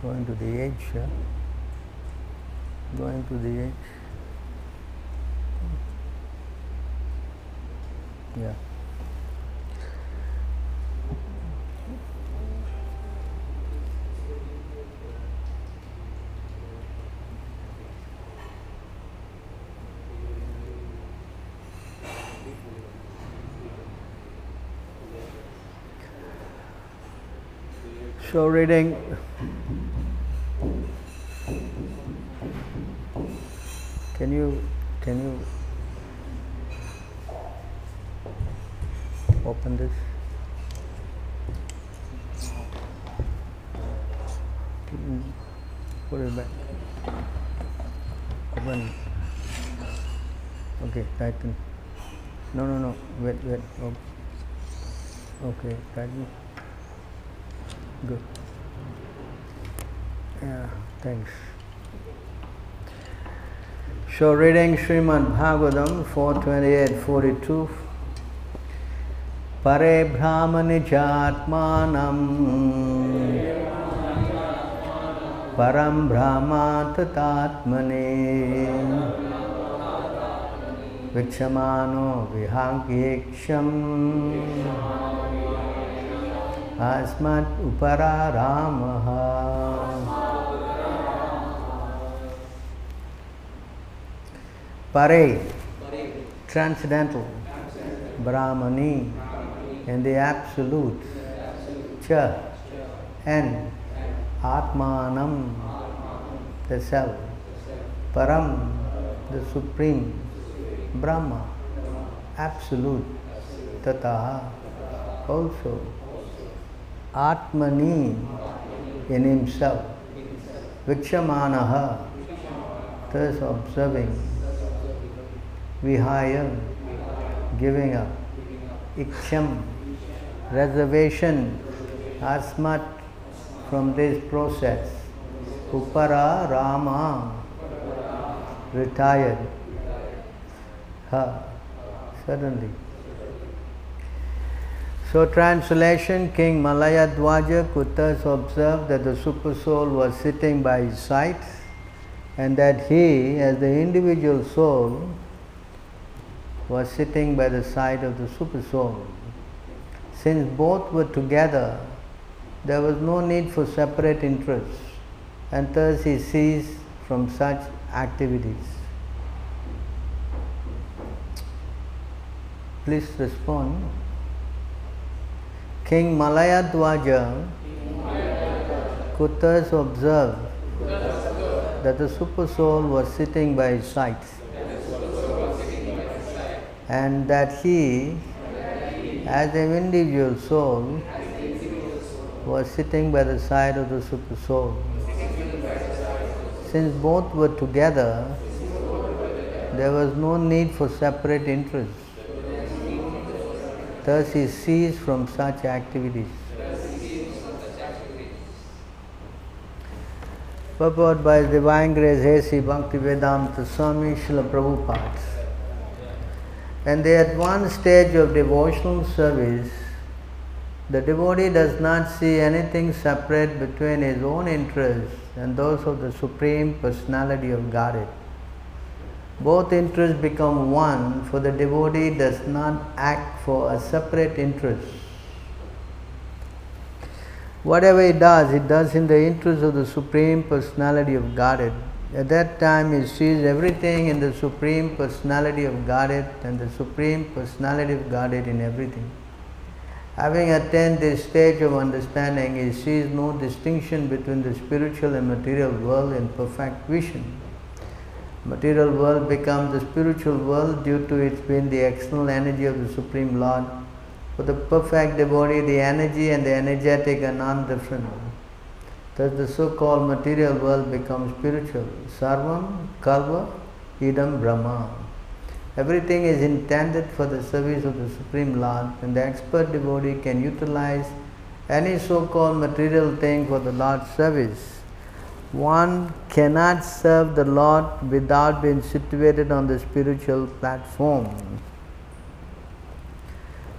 Going to the edge, yeah? Going to the edge. Yeah. So reading wait oh. okay tighten Good. Yeah, thanks. So reading Srimad Bhagavatam 428-42 Pare Brahmani Jatmanam Param Brahma Tatatmane Vichamano Vihankeksham अस्मत् उपरारामः Pare, transcendental, Brahmani, and the Absolute, Cha, and Atmanam, the Self, Param, the Supreme, Brahma, Absolute, Tata, also Atmani in himself, Vikshamanaha, thus observing, Vihaya, giving up, Iksham, reservation, Asmat from this process, Upara Rama, retired, Ha, suddenly. So translation, King Malayadwaja could thus observe that the super soul was sitting by his side and that he, as the individual soul, was sitting by the side of the super soul. Since both were together, there was no need for separate interests and thus he ceased from such activities. Please respond. King Malayadwaja could thus observe that the super soul was sitting by his side and that he, as an individual soul, was sitting by the side of the super soul. Since both were together, there was no need for separate interests. Thus he ceased from such activities. Purport by His Divine Grace A.C. Bhaktivedanta Swami Srila Prabhupada. And the advanced stage of devotional service, the devotee does not see anything separate between his own interests and those of the Supreme Personality of Godhead. Both interests become one, for the devotee does not act for a separate interest. Whatever he does, he does in the interest of the Supreme Personality of Godhead. At that time, he sees everything in the Supreme Personality of Godhead and the Supreme Personality of Godhead in everything. Having attained this stage of understanding, he sees no distinction between the spiritual and material world in perfect vision. Material world becomes the spiritual world due to its being the external energy of the Supreme Lord. For the perfect devotee, the energy and the energetic are non-different. Thus the so-called material world becomes spiritual. Sarvam Kalva Idam Brahma. Everything is intended for the service of the Supreme Lord and the expert devotee can utilize any so-called material thing for the Lord's service. One cannot serve the Lord without being situated on the spiritual platform.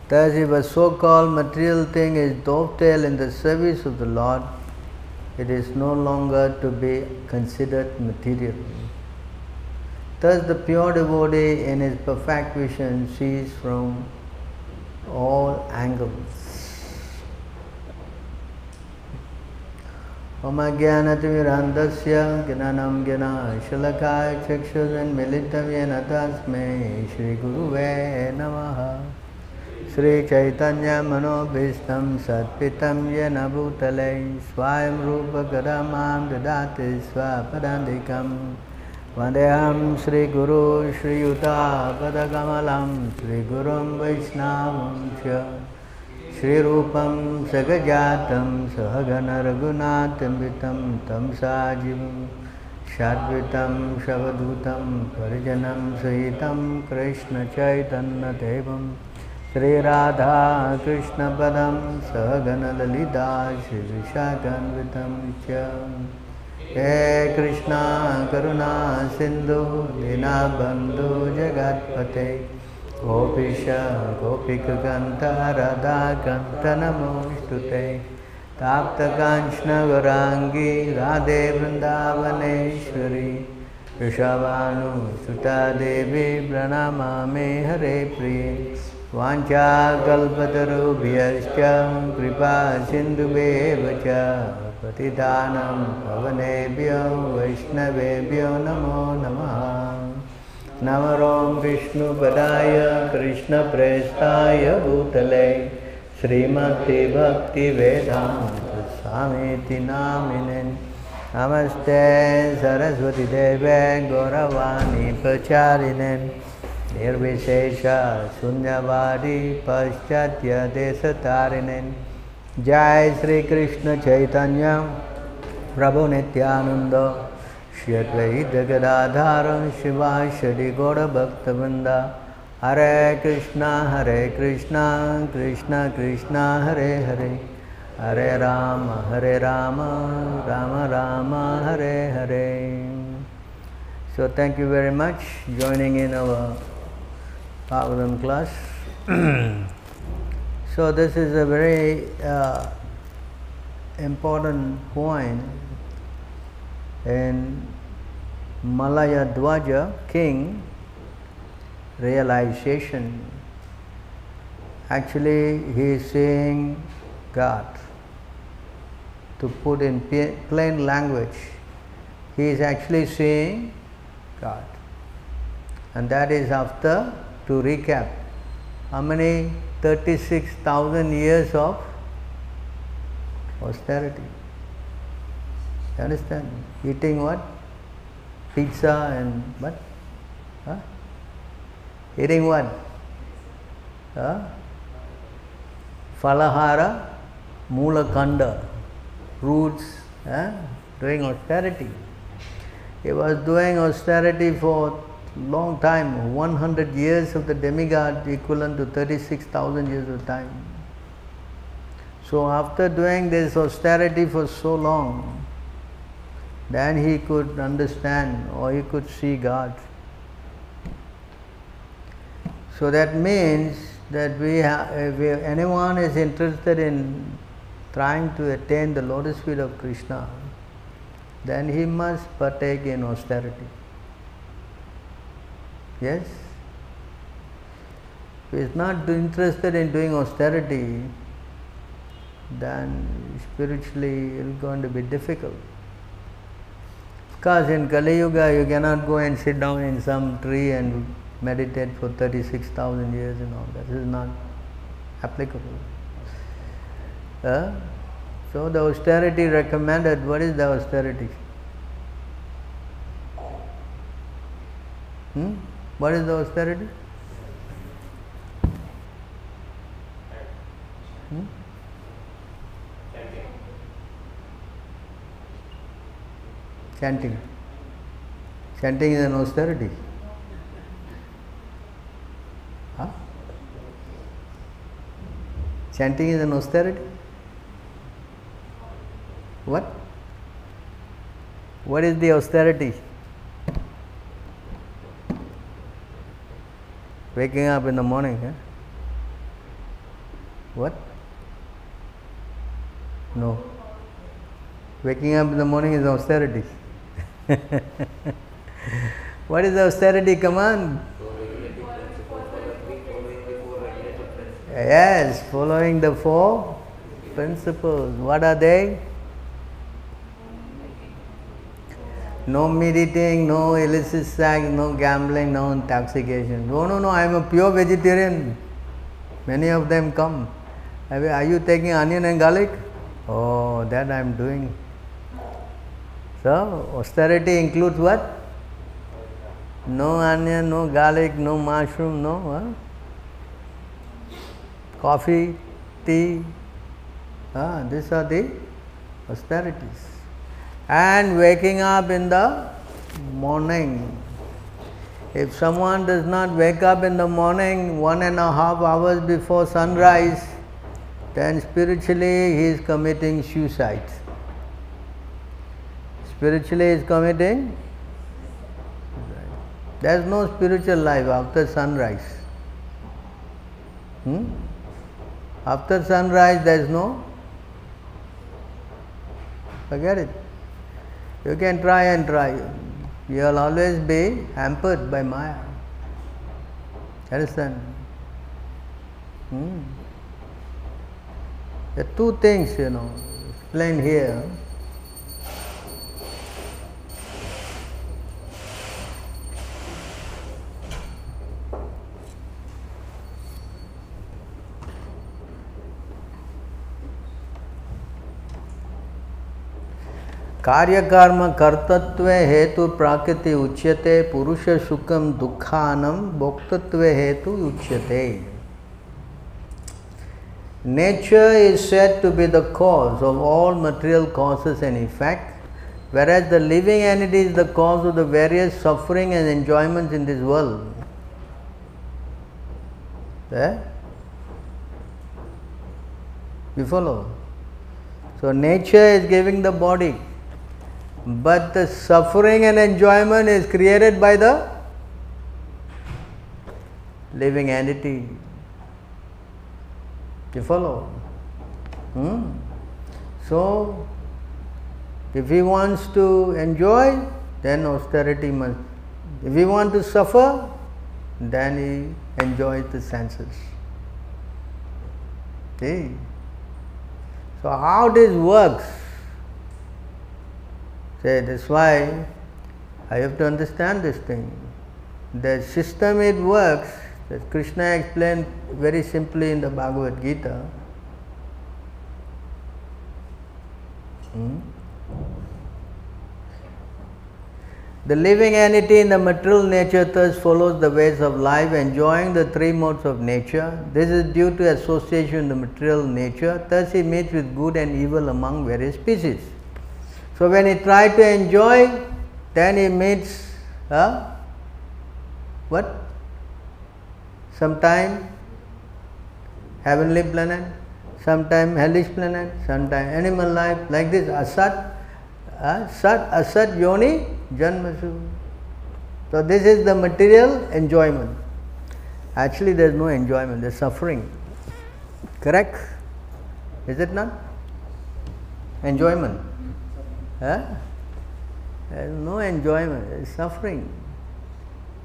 Thus, if a so called material thing is dovetail in the service of the Lord, it is no longer to be considered material. Thus, the pure devotee in his perfect vision sees from all angles. ओमज्ञानतिमिरान्तस्य ज्ञानं ज्ञानशलकाय चक्षुर्मिलितं येन तस्मै श्रीगुरुवे नमः। श्रीचैतन्यमनोभीष्टं सत्पितं येन भूतले स्वयं रूपकदा माँ ददाति स्वपदान्तिकं वन्देऽहं श्रीगुरु श्रीयुतापदकमलं, श्रीगुरुं च। श्रीरूपं सगजातं सहगनरघुनाथमितं तं साजीवं शाद्वितं शवदूतं परिजनं सहितं कृष्णचैतन्यदेवं श्रीराधाकृष्णपदं सहगनललिता श्रीविशाखान्वितं च। हे कृष्णा, करुणा, सिन्धु दीनाबन्धु जगत्पते। गोपीश गोपिकगन्धरदाकन्तनमोऽस्तु ते ताप्तकाञ्चनगौराङ्गी राधे वृन्दावनेश्वरी। वृषभानुसुता देवी प्रणमामि हरे प्रिये। वाञ्छाकल्पतरुभ्यश्च कृपा सिन्धुभ्येव च। पतिदानं पवनेभ्यो वैष्णवेभ्यो नमो नमः। नमरों विष्णुपदाय कृष्णप्रेष्ठाय भूतले श्रीमद्भक्तिवेदान्तस्वामीति नामिने। नमस्ते सरस्वतीदेवे गौरवाणी प्रचारिणे। निर्विशेष शून्यवादी पाश्चात्यदेशतारिणे जय श्रीकृष्ण चैतन्य। प्रभु नित्यानंद श्री जगदाधार शिवा शरी गौड़ भक्तवृंदा हरे कृष्णा हरे कृष्णा कृष्णा कृष्णा, हरे हरे। हरे राम हरे Ram Ram Ram, Hare Hare. So thank you very much joining in our पावन class so this is a very important point and Malaya Dwaja king realization. Actually, he is seeing God. To put in plain language, he is actually seeing God. And that is after, to recap, how many 36,000 years of austerity. You understand? Eating what? Pizza and what? Huh? Eating what? Huh? Falahara, Mulakanda, roots, huh? doing austerity. He was doing austerity for long time, 100 years of the demigod equivalent to 36,000 years of time. So after doing this austerity for so long, then he could understand or he could see God. So that means that we have, if anyone is interested in trying to attain the lotus feet of Krishna, then he must partake in austerity. Yes? If he is not interested in doing austerity, then spiritually it is going to be difficult. Because in Kali Yuga you cannot go and sit down in some tree and meditate for 36,000 years and all that. This is not applicable. Uh, so the austerity recommended, what is the austerity? Hmm? What is the austerity? Hmm? Chanting. Chanting is an austerity. Huh? Chanting is an austerity? What? What is the austerity? Waking up in the morning? What? No. Waking up in the morning is austerity. what is the austerity command? Yes, following the four principles. What are they? No meditating, no illicit sex, no gambling, no intoxication. No, no, no, I am a pure vegetarian. Many of them come. Are you taking onion and garlic? Oh, that I am doing. So, austerity includes what? No onion, no garlic, no mushroom, no huh? coffee, tea. Ah, these are the austerities. And waking up in the morning. If someone does not wake up in the morning one and a half hours before sunrise, then spiritually he is committing suicide. Spiritually is committing there is no spiritual life after sunrise. Hmm? After sunrise, there is no. Forget it. You can try and try. You will always be hampered by Maya. Understand? Hmm. Are two things, you know, explained here. कार्यकर्म कर्तत्व हेतु प्राकृति उच्यते पुरुष सुखम दुखानम भोक्तत्व हेतु उच्यते Nature is said to be the cause of all material causes and effect, whereas the living entity is the cause of the various suffering and enjoyments in this world. Eh? You follow? So, nature is giving the body, but the suffering and enjoyment is created by the living entity. You follow? Hmm? So, if he wants to enjoy, then austerity must. If he wants to suffer, then he enjoys the senses. See? So, how this works? Say, that's why I have to understand this thing. The system it works, that Krishna explained very simply in the Bhagavad Gita. Hmm? The living entity in the material nature thus follows the ways of life, enjoying the three modes of nature. This is due to association in the material nature. Thus, he meets with good and evil among various species. So, when he tries to enjoy, then he meets uh, what? Sometime heavenly planet, sometime hellish planet, sometime animal life, like this asat, uh, sat, asat, yoni, janmasu. So, this is the material enjoyment. Actually, there is no enjoyment, there is suffering. Correct? Is it not? Enjoyment. Huh? There is no enjoyment, there is suffering.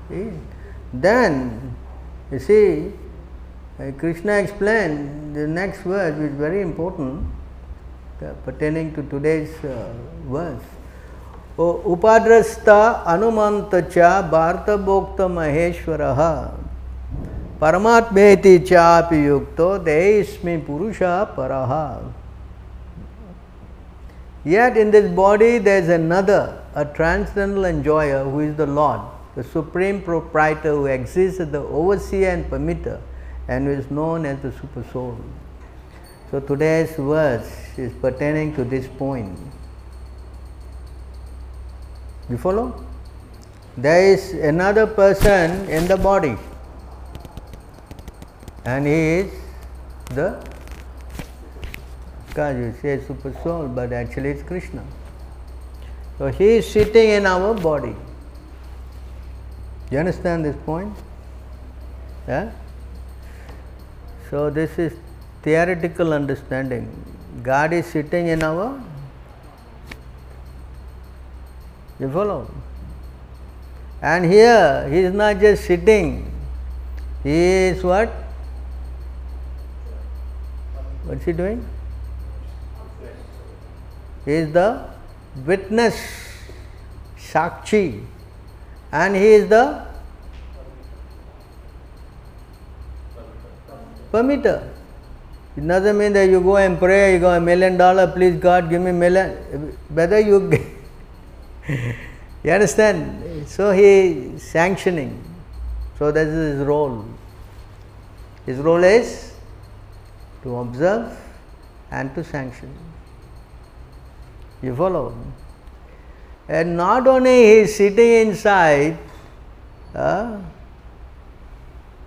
See? Then, you see, uh, Krishna explained the next verse, which is very important, uh, pertaining to today's uh, verse. उपाद्रस्त Anumant च वार्तभोक्त महेश्वर परमात्मेति चापि युक्तो देस्मि पुरुष पर Yet in this body there is another, a transcendental enjoyer who is the Lord, the supreme proprietor who exists as the overseer and permitter and who is known as the super soul. So today's verse is pertaining to this point. You follow? There is another person in the body and he is the because you say super soul, but actually it's Krishna. So he is sitting in our body. You understand this point? Yeah? So this is theoretical understanding. God is sitting in our You follow? And here he is not just sitting, he is what? What's he doing? He is the witness, Shakshi, and he is the permitter. It doesn't mean that you go and pray, you go a million dollar, please God give me million. Whether you you understand? So he is sanctioning. So that is his role. His role is to observe and to sanction. You follow? And not only he is sitting inside, uh,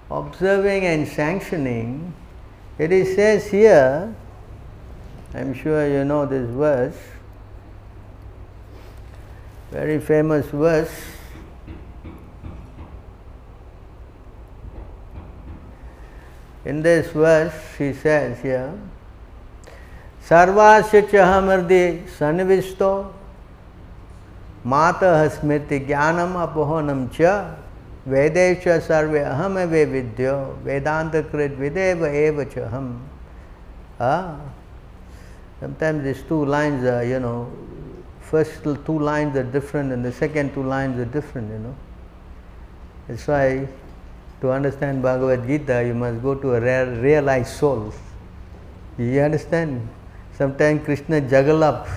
observing and sanctioning, it is says here, I am sure you know this verse, very famous verse. In this verse, he says here, सर्वास्च हृदय सन्विस्तो माता स्मृति ज्ञानम अपहनम च। वेदे सर्वे अहम वे विद्यो वेदांत कृत विदेव एव च हम this two lines are you know first two lines are different and the second two lines are different you know it's why to understand Bhagavad Gita you must go to a realise soul you understand sometimes krishna juggle up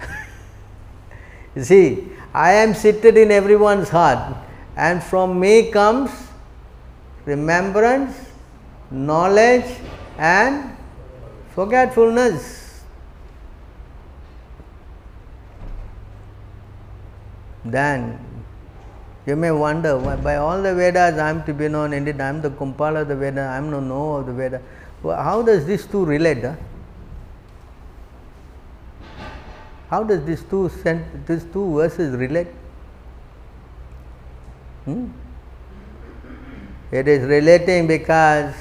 you see i am seated in everyone's heart and from me comes remembrance, knowledge, and forgetfulness. Then you may wonder by all the Vedas I am to be known, indeed I am the compiler of the Veda, I am no know of the Veda. How does these two relate? Huh? How does these two, sent, these two verses relate? Hmm? It is relating because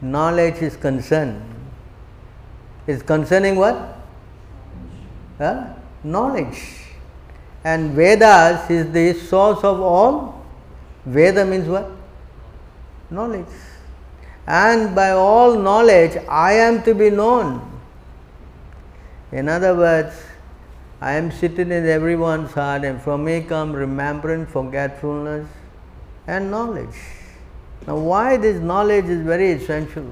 knowledge is concerned. Is concerning what? Huh? Knowledge. And Vedas is the source of all. Veda means what? Knowledge. And by all knowledge, I am to be known. In other words, I am sitting in everyone's heart, and from me come remembrance, forgetfulness, and knowledge. Now, why this knowledge is very essential?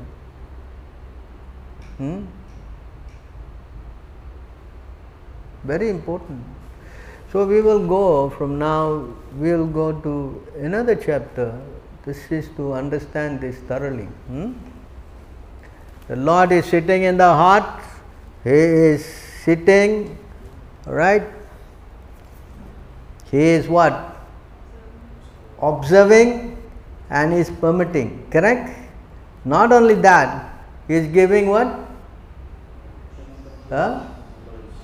Hmm? Very important. So, we will go from now, we will go to another chapter. This is to understand this thoroughly. Hmm? The Lord is sitting in the heart, He is sitting right? He is what? Observing and is permitting, correct? Not only that, he is giving what? Uh,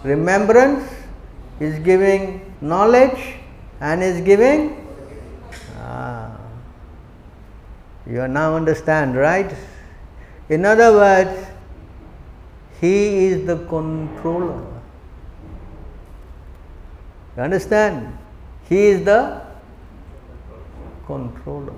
remembrance, he is giving knowledge and is giving. Ah, you now understand, right? In other words, he is the controller. You understand? He is the controller.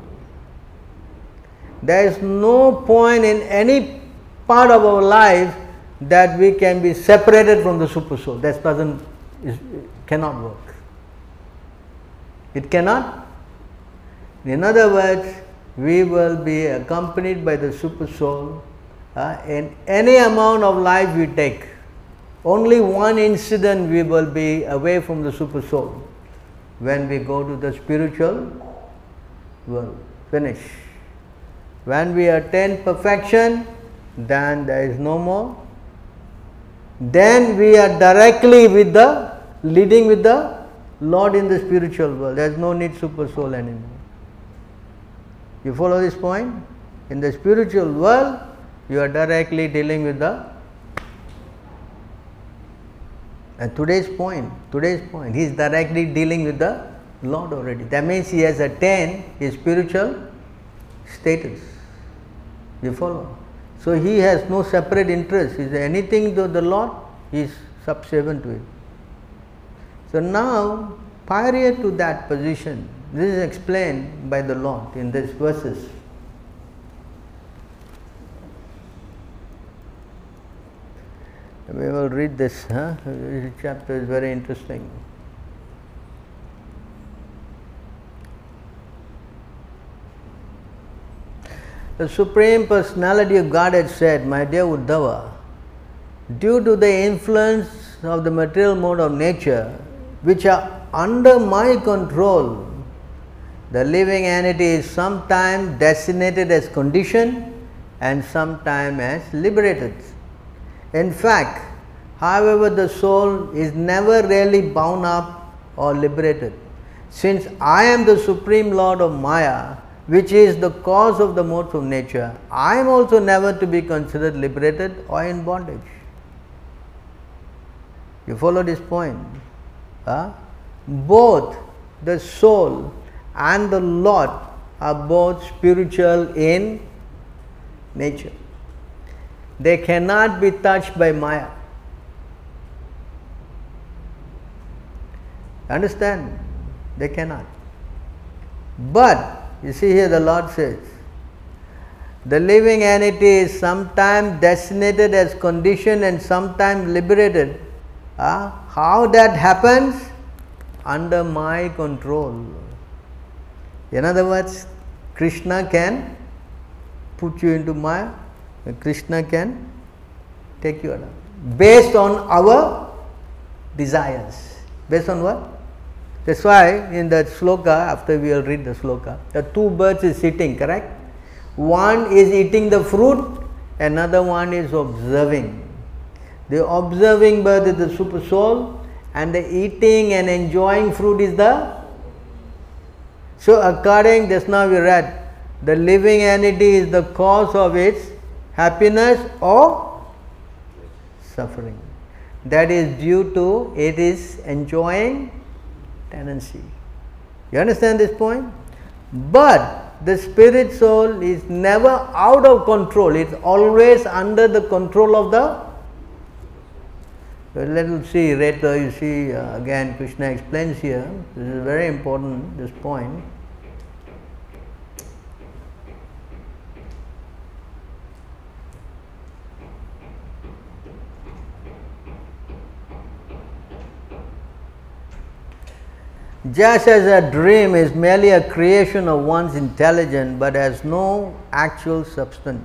There is no point in any part of our life that we can be separated from the super soul. That doesn't is, cannot work. It cannot. In other words, we will be accompanied by the super soul uh, in any amount of life we take. Only one incident we will be away from the super soul when we go to the spiritual world. Finish. When we attain perfection, then there is no more. Then we are directly with the leading with the Lord in the spiritual world. There is no need super soul anymore. You follow this point? In the spiritual world, you are directly dealing with the Today's point, today's point, he is directly dealing with the Lord already. That means he has attained his spiritual status. You follow? So he has no separate interest. Is anything to the Lord? He is subservient to it. So now prior to that position. This is explained by the Lord in these verses. We will read this. Huh? This chapter is very interesting. The Supreme Personality of Godhead said, My dear Uddhava, due to the influence of the material mode of nature, which are under my control, the living entity is sometimes designated as conditioned and sometimes as liberated. In fact, however, the soul is never really bound up or liberated. Since I am the Supreme Lord of Maya, which is the cause of the modes of nature, I am also never to be considered liberated or in bondage. You follow this point? Huh? Both the soul and the Lord are both spiritual in nature. They cannot be touched by Maya. Understand? They cannot. But you see here the Lord says, the living entity is sometimes designated as conditioned and sometimes liberated. Uh, how that happens? Under my control. In other words, Krishna can put you into Maya, Krishna can take you out. Based on our desires. Based on what? That's why in that sloka, after we will read the sloka, the two birds is sitting, correct? One is eating the fruit, another one is observing. The observing bird is the super soul, and the eating and enjoying fruit is the. So, according just now we read, the living entity is the cause of its happiness or suffering. That is due to it is enjoying tendency. You understand this point? But the spirit soul is never out of control, it's always under the control of the. Let us see later, you see, uh, again, Krishna explains here, this is very important, this point. Just as a dream is merely a creation of one's intelligence but has no actual substance.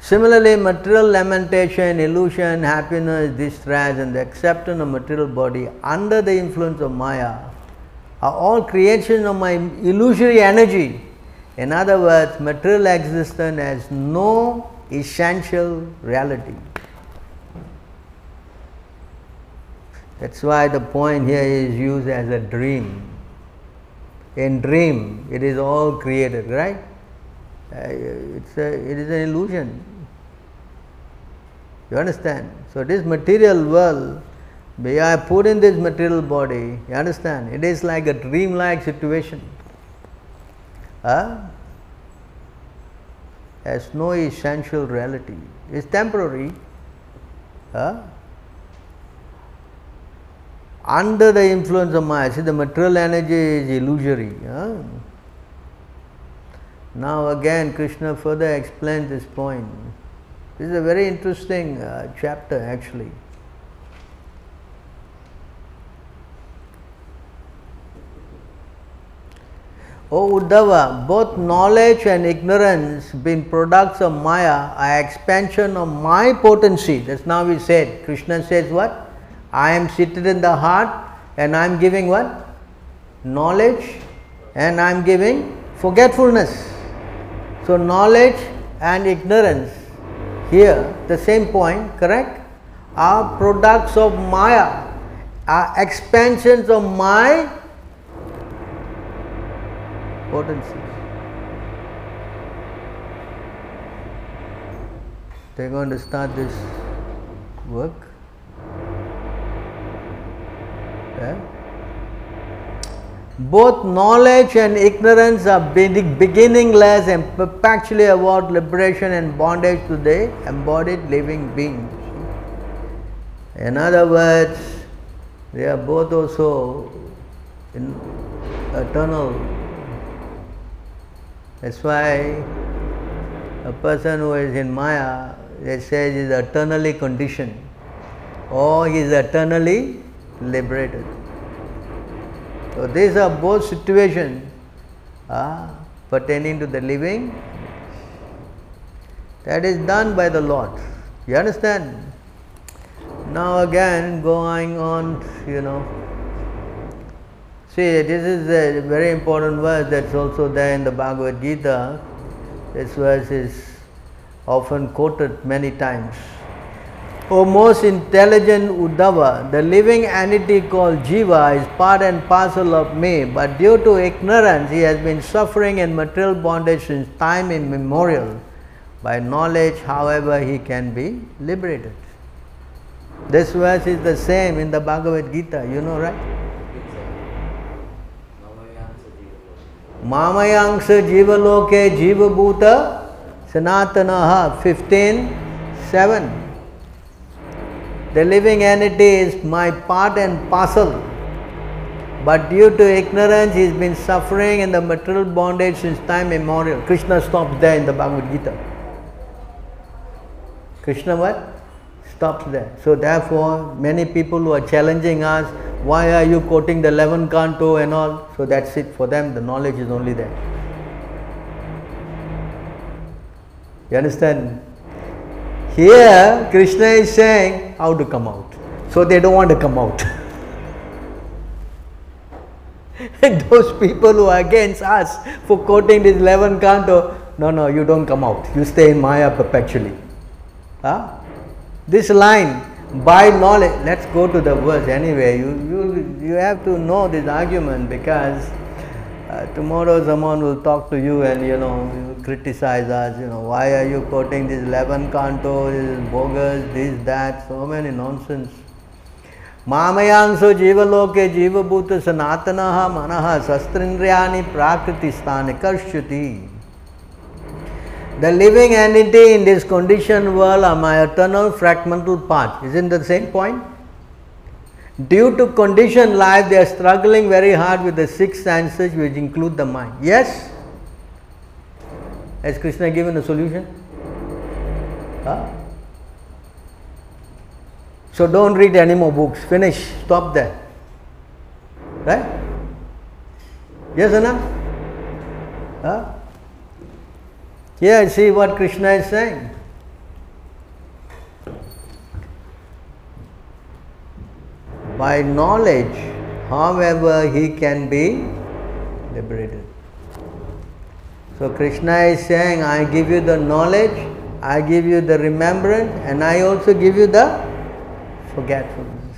Similarly, material lamentation, illusion, happiness, distress, and the acceptance of material body under the influence of Maya are all creations of my illusory energy. In other words, material existence has no essential reality. That's why the point here is used as a dream. In dream, it is all created, right? Uh, it's a, it is an illusion. You understand? So, this material world, we are put in this material body, you understand? It is like a dream-like situation. Huh? Has no essential reality. It's temporary. Huh? Under the influence of Maya. See, the material energy is illusory. Now, again, Krishna further explains this point. This is a very interesting uh, chapter, actually. O Uddhava, both knowledge and ignorance, being products of Maya, are expansion of my potency. That's now we said. Krishna says what? I am seated in the heart and I am giving what? Knowledge and I am giving forgetfulness. So, knowledge and ignorance here the same point correct are products of Maya are expansions of my potency. They are going to start this work. Eh? Both knowledge and ignorance are beginningless and perpetually award liberation and bondage to the embodied living being. In other words, They are both also in eternal. That's why a person who is in Maya, they say is eternally conditioned or is eternally liberated. So these are both situations uh, pertaining to the living. That is done by the Lord. You understand? Now again going on, you know. See, this is a very important verse that's also there in the Bhagavad Gita. This verse is often quoted many times. O most intelligent Uddhava, the living entity called Jiva is part and parcel of me, but due to ignorance he has been suffering in material bondage since time immemorial. By knowledge, however, he can be liberated. This verse is the same in the Bhagavad Gita, you know, right? Mamayangsa Jivaloke Jivabhuta Sanatanaha 15 7. The living entity is my part and parcel. But due to ignorance, he has been suffering in the material bondage since time immemorial. Krishna stops there in the Bhagavad Gita. Krishna what? Stops there. So therefore, many people who are challenging us, why are you quoting the 11th canto and all? So that's it for them, the knowledge is only there. You understand? Here, Krishna is saying how to come out. So they don't want to come out. and those people who are against us for quoting this 11 canto, no, no, you don't come out. You stay in Maya perpetually. Huh? This line, by knowledge, let's go to the verse anyway. You, you, you have to know this argument because uh, tomorrow someone will talk to you and you know criticize us you know why are you quoting this 11 canto this bogus this that so many nonsense मामयांसो जीवलोके जीवभूत सनातन मन शस्त्रेन्द्रिया prakriti स्थान कर्ष्यति The living entity in this conditioned world are my eternal fragmental part. Isn't that the same point? Due to conditioned life, they are struggling very hard with the six senses, which include the mind. Yes? Has Krishna given a solution? Huh? So don't read any more books. Finish. Stop there. Right? Yes or no? Huh? Yeah, see what Krishna is saying. By knowledge, however, he can be liberated. So Krishna is saying, I give you the knowledge, I give you the remembrance, and I also give you the forgetfulness.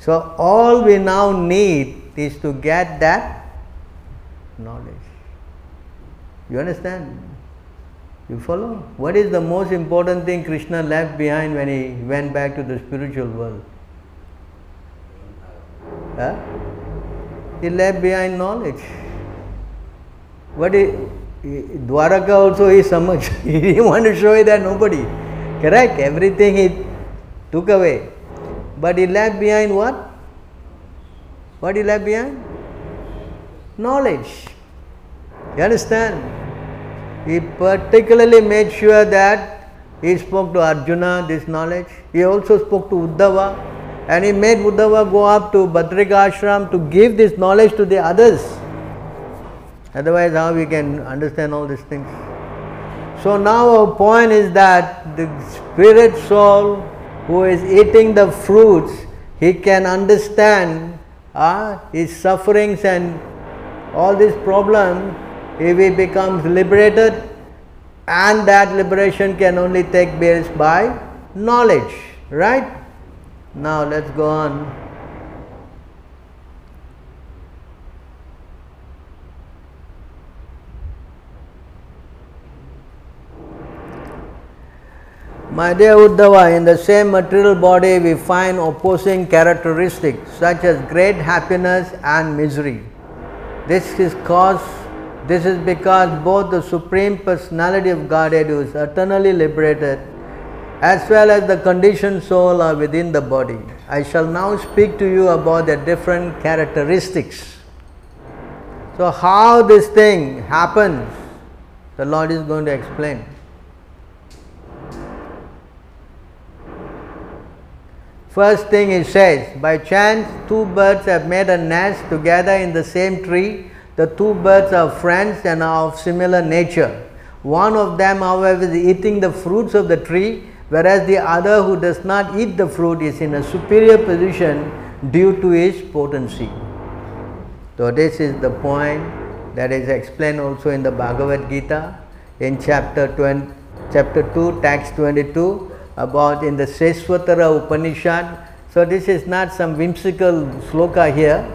So all we now need is to get that knowledge. You understand? You follow? What is the most important thing Krishna left behind when he went back to the spiritual world? Huh? He left behind knowledge. What is Dwaraka also is much. he didn't want to show it that nobody. Correct? Everything he took away. But he left behind what? What he left behind? Knowledge. You understand? He particularly made sure that he spoke to Arjuna this knowledge. He also spoke to Uddhava and he made Uddhava go up to Badrika ashram to give this knowledge to the others. Otherwise, how we can understand all these things? So now our point is that the spirit soul who is eating the fruits, he can understand uh, his sufferings and all these problems if he becomes liberated and that liberation can only take place by knowledge, right? Now let's go on. My dear Uddhava, in the same material body we find opposing characteristics such as great happiness and misery. This is cause this is because both the Supreme Personality of Godhead who is eternally liberated as well as the conditioned soul are within the body. I shall now speak to you about the different characteristics. So, how this thing happens, the Lord is going to explain. First thing he says, by chance two birds have made a nest together in the same tree. The two birds are friends and are of similar nature. One of them, however, is eating the fruits of the tree, whereas the other, who does not eat the fruit, is in a superior position due to his potency. So, this is the point that is explained also in the Bhagavad Gita in chapter 20, chapter 2, text 22 about in the Svetasvatara Upanishad. So, this is not some whimsical sloka here,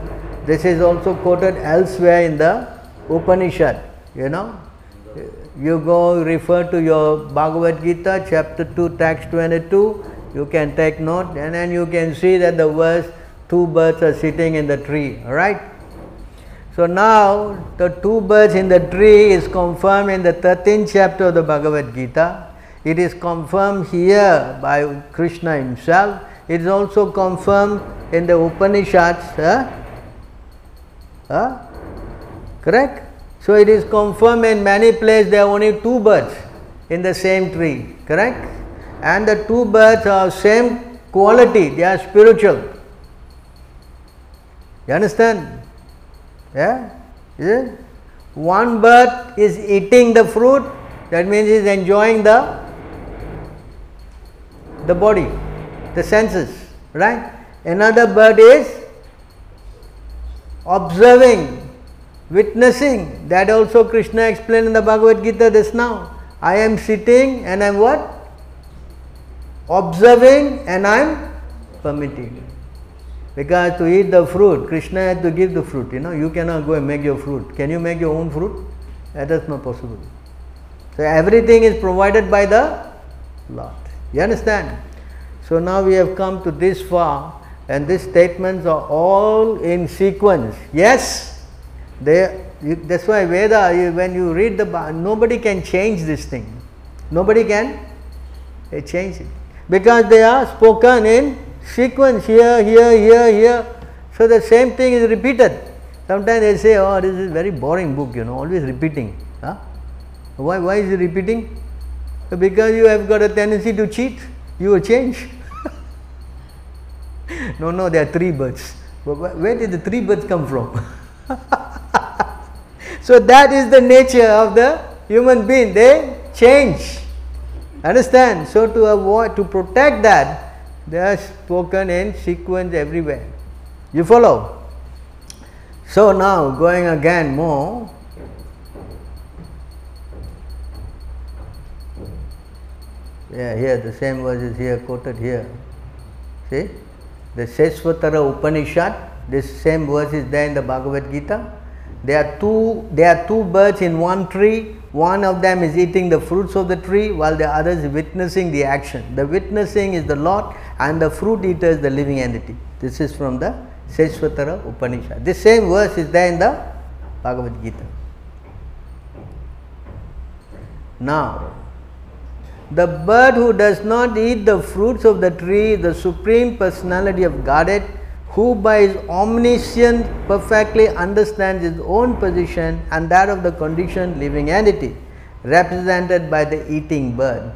this is also quoted elsewhere in the Upanishad. You know, you go refer to your Bhagavad Gita, chapter 2, text 22, you can take note and then you can see that the verse two birds are sitting in the tree, alright? So now the two birds in the tree is confirmed in the 13th chapter of the Bhagavad Gita. It is confirmed here by Krishna himself. It is also confirmed in the Upanishads. Huh? Huh? Correct? So it is confirmed in many places there are only two birds in the same tree. Correct? And the two birds are same quality, they are spiritual. You understand? Yeah? Is it? One bird is eating the fruit, that means he is enjoying the the body, the senses, right? Another bird is observing, witnessing. That also Krishna explained in the Bhagavad Gita this now. I am sitting and I am what? Observing and I am permitting. Because to eat the fruit, Krishna had to give the fruit. You know, you cannot go and make your fruit. Can you make your own fruit? That is not possible. So everything is provided by the Lord. You understand? So now we have come to this far, and these statements are all in sequence. Yes, they. You, that's why Veda. You, when you read the, nobody can change this thing. Nobody can they change it because they are spoken in sequence here, here, here, here. So the same thing is repeated. Sometimes they say, "Oh, this is very boring book," you know, always repeating. Huh? Why? Why is it repeating? Because you have got a tendency to cheat, you will change. no, no, there are three birds. But where did the three birds come from? so that is the nature of the human being. They change. Understand? So to avoid, to protect that, they are spoken in sequence everywhere. You follow? So now going again more. Yeah, here the same verse is here quoted here. See? The Svetasvatara Upanishad, this same verse is there in the Bhagavad Gita. There are two there are two birds in one tree. One of them is eating the fruits of the tree while the other is witnessing the action. The witnessing is the Lord and the fruit eater is the living entity. This is from the Svetasvatara Upanishad. This same verse is there in the Bhagavad Gita. Now, the bird who does not eat the fruits of the tree, the supreme personality of Godhead, who by his omniscience perfectly understands his own position and that of the conditioned living entity, represented by the eating bird.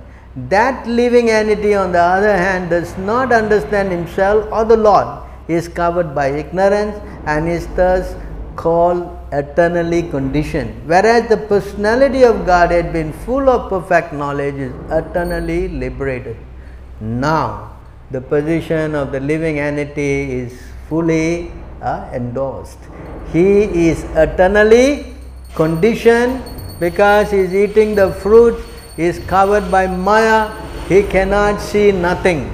That living entity, on the other hand, does not understand himself or the Lord. He is covered by ignorance and is thus called eternally conditioned. Whereas the personality of God had been full of perfect knowledge is eternally liberated. Now, the position of the living entity is fully uh, endorsed. He is eternally conditioned because he is eating the fruit, he is covered by Maya, he cannot see nothing.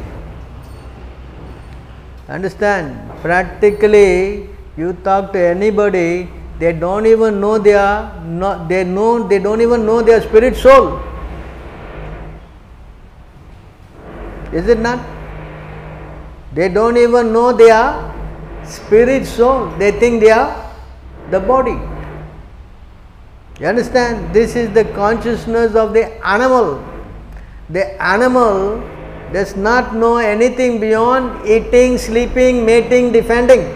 Understand? Practically, you talk to anybody, they don't even know their not they know they don't even know their spirit soul. Is it not? They don't even know their spirit soul. They think they are the body. You understand? This is the consciousness of the animal. The animal does not know anything beyond eating, sleeping, mating, defending.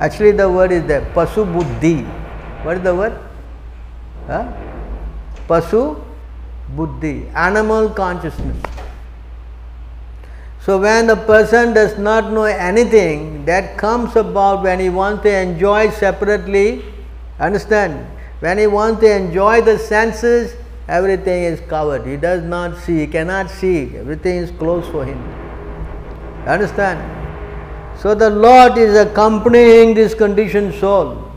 Actually, the word is there, pasu buddhi. What is the word? Huh? Pasu buddhi, animal consciousness. So, when the person does not know anything, that comes about when he wants to enjoy separately. Understand? When he wants to enjoy the senses, everything is covered. He does not see, he cannot see, everything is closed for him. Understand? So the Lord is accompanying this conditioned soul.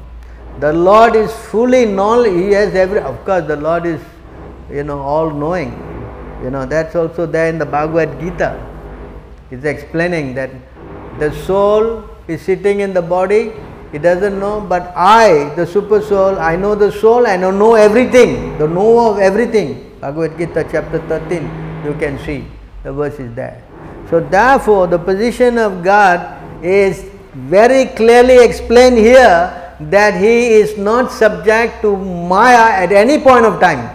The Lord is fully knowledge. He has every. Of course, the Lord is, you know, all knowing. You know that's also there in the Bhagavad Gita. It's explaining that the soul is sitting in the body. He doesn't know, but I, the super soul, I know the soul. I know everything. The know of everything. Bhagavad Gita, chapter thirteen. You can see the verse is there. So therefore, the position of God is very clearly explained here that he is not subject to Maya at any point of time.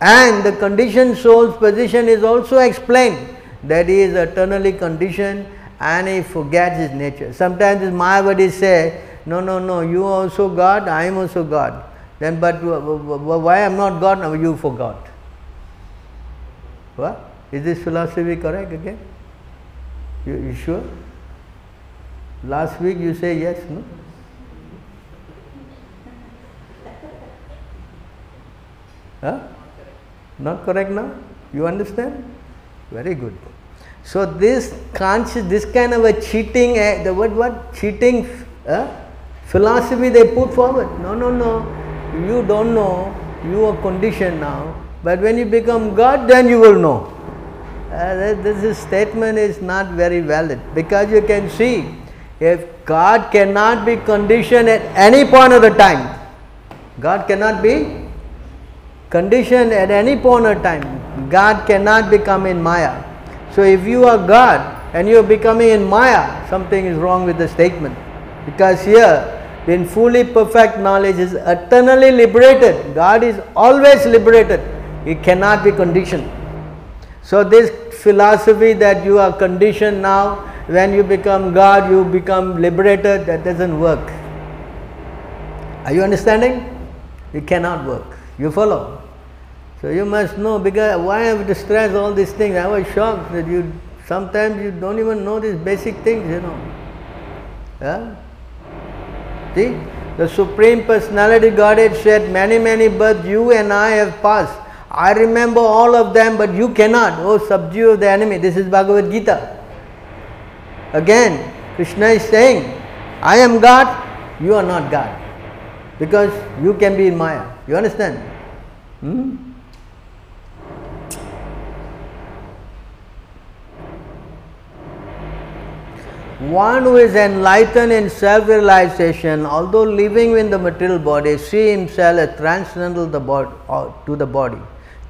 And the conditioned soul's position is also explained that he is eternally conditioned and he forgets his nature. Sometimes this Mayavadis say, no, no, no, you are also God, I am also God. Then, but why I am not God? Now you forgot. What? Is this philosophy correct again? You, you sure? Last week you say yes, no? Huh? Not correct now? You understand? Very good. So this conscious, this kind of a cheating, uh, the word what? Cheating uh, philosophy they put forward. No, no, no. You don't know. You are conditioned now. But when you become God, then you will know. Uh, this statement is not very valid because you can see if God cannot be conditioned at any point of the time, God cannot be conditioned at any point of time. God cannot become in Maya. So if you are God and you are becoming in Maya, something is wrong with the statement. Because here, in fully perfect knowledge is eternally liberated. God is always liberated. He cannot be conditioned. So this philosophy that you are conditioned now, when you become God, you become liberated, that doesn't work. Are you understanding? It cannot work. You follow? So you must know because why I have to stress all these things. I was shocked that you sometimes you don't even know these basic things, you know. Yeah? See? The Supreme Personality Godhead said, Many, many births you and I have passed. I remember all of them, but you cannot. Oh, subdue the enemy. This is Bhagavad Gita. Again, Krishna is saying, I am God, you are not God. Because you can be in Maya. You understand? Hmm? One who is enlightened in self realization, although living in the material body, see himself as transcendental to the body.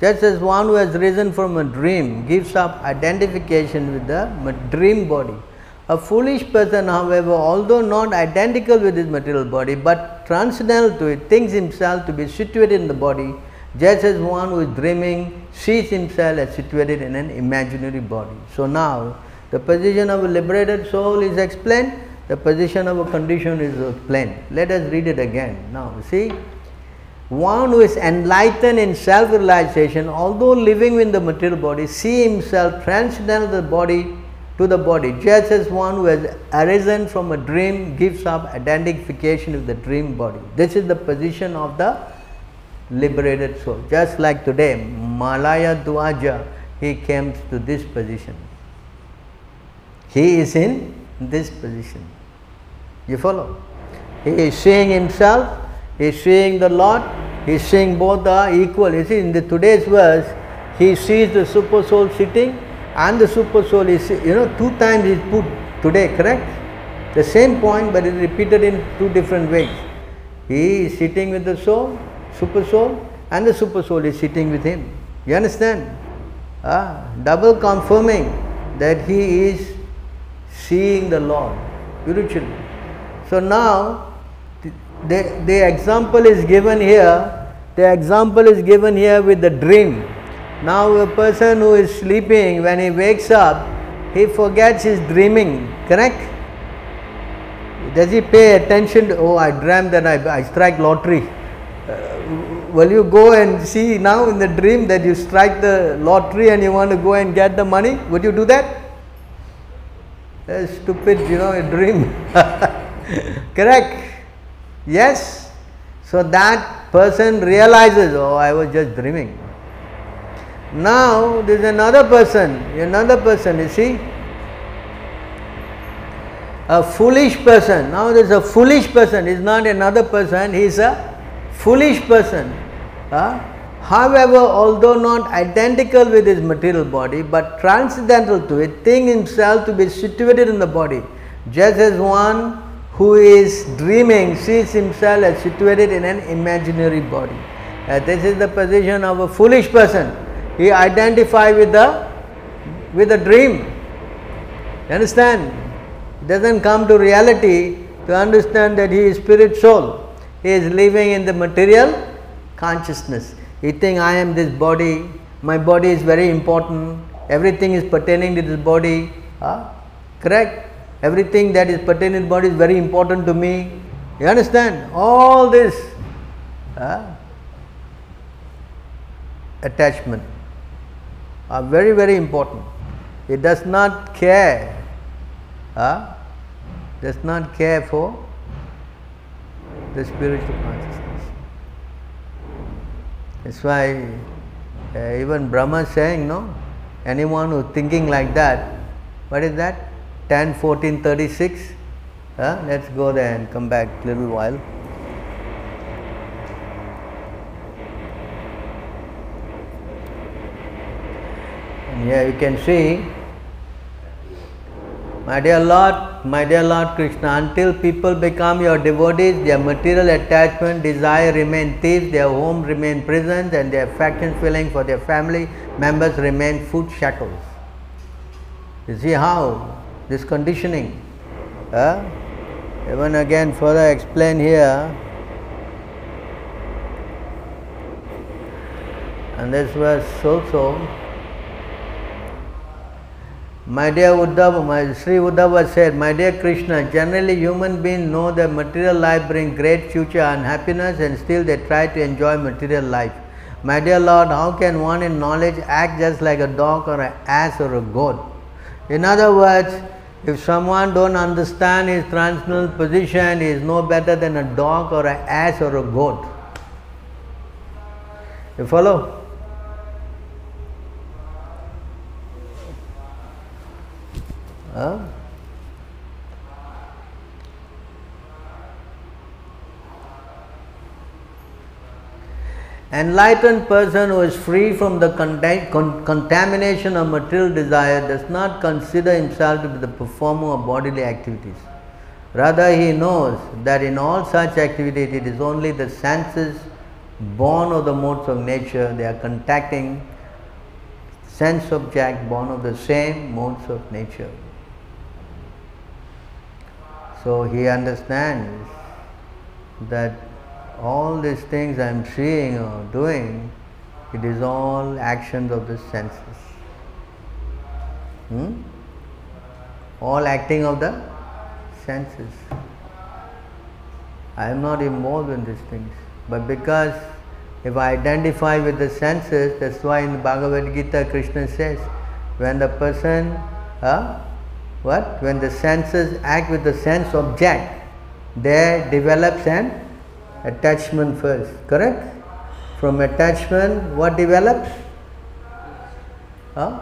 Just as one who has risen from a dream gives up identification with the dream body. A foolish person, however, although not identical with his material body but transcendental to it, thinks himself to be situated in the body, just as one who is dreaming sees himself as situated in an imaginary body. So now, the position of a liberated soul is explained, the position of a condition is explained. Let us read it again. Now, see, one who is enlightened in self realization, although living in the material body, see himself transcendental the body to the body, just as one who has arisen from a dream gives up identification with the dream body. This is the position of the liberated soul. Just like today, Malaya Dwaja, he came to this position. He is in this position. You follow? He is seeing himself he is seeing the Lord, he is seeing both are equal. You see, in the today's verse, he sees the super soul sitting and the super soul is, you know, two times is put today, correct? The same point, but it is repeated in two different ways. He is sitting with the soul, super soul, and the super soul is sitting with him. You understand? Ah, double confirming that he is seeing the Lord spiritually. So now the, the example is given here The example is given here with the dream. Now, a person who is sleeping, when he wakes up, he forgets his dreaming, correct? Does he pay attention to, oh, I dreamt that I, I strike lottery? Uh, will you go and see now in the dream that you strike the lottery and you want to go and get the money? Would you do that? Stupid, you know, a dream. correct? Yes? So that person realizes, oh, I was just dreaming. Now there is another person, another person, you see. A foolish person. Now there is a foolish person, is not another person, he is a foolish person. Uh, however, although not identical with his material body, but transcendental to it, think himself to be situated in the body, just as one who is dreaming sees himself as situated in an imaginary body. Uh, this is the position of a foolish person he identifies with the with the dream. You understand? Doesn't come to reality to understand that he is spirit soul. He is living in the material consciousness. He think I am this body, my body is very important, everything is pertaining to this body. Huh? Correct? Everything that is pertaining to body is very important to me. You understand? All this huh? attachment are very very important. It does not care, uh, does not care for the spiritual consciousness. That's why uh, even Brahma saying, no, anyone who thinking like that, what is that? 10, 14, 36. Uh, let's go there and come back a little while. And Here you can see, my dear Lord, my dear Lord Krishna, until people become your devotees, their material attachment, desire remain thieves, their home remain prisons, and their affection feeling for their family members remain food shackles. You see how this conditioning, uh, even again further explain here, and this verse also my dear Uddhava, my Sri Uddhava said, My dear Krishna, generally human beings know that material life brings great future unhappiness and still they try to enjoy material life. My dear Lord, how can one in knowledge act just like a dog or an ass or a goat? In other words, if someone don't understand his transcendental position, he is no better than a dog or an ass or a goat. You follow? Huh? Enlightened person who is free from the con- contamination of material desire does not consider himself to be the performer of bodily activities. Rather, he knows that in all such activities it is only the senses born of the modes of nature, they are contacting sense object born of the same modes of nature. So he understands that all these things I am seeing or doing, it is all actions of the senses. Hmm? All acting of the senses. I am not involved in these things. But because if I identify with the senses, that's why in Bhagavad Gita Krishna says, when the person uh, what? When the senses act with the sense object, there develops an attachment first, correct? From attachment, what develops? Huh?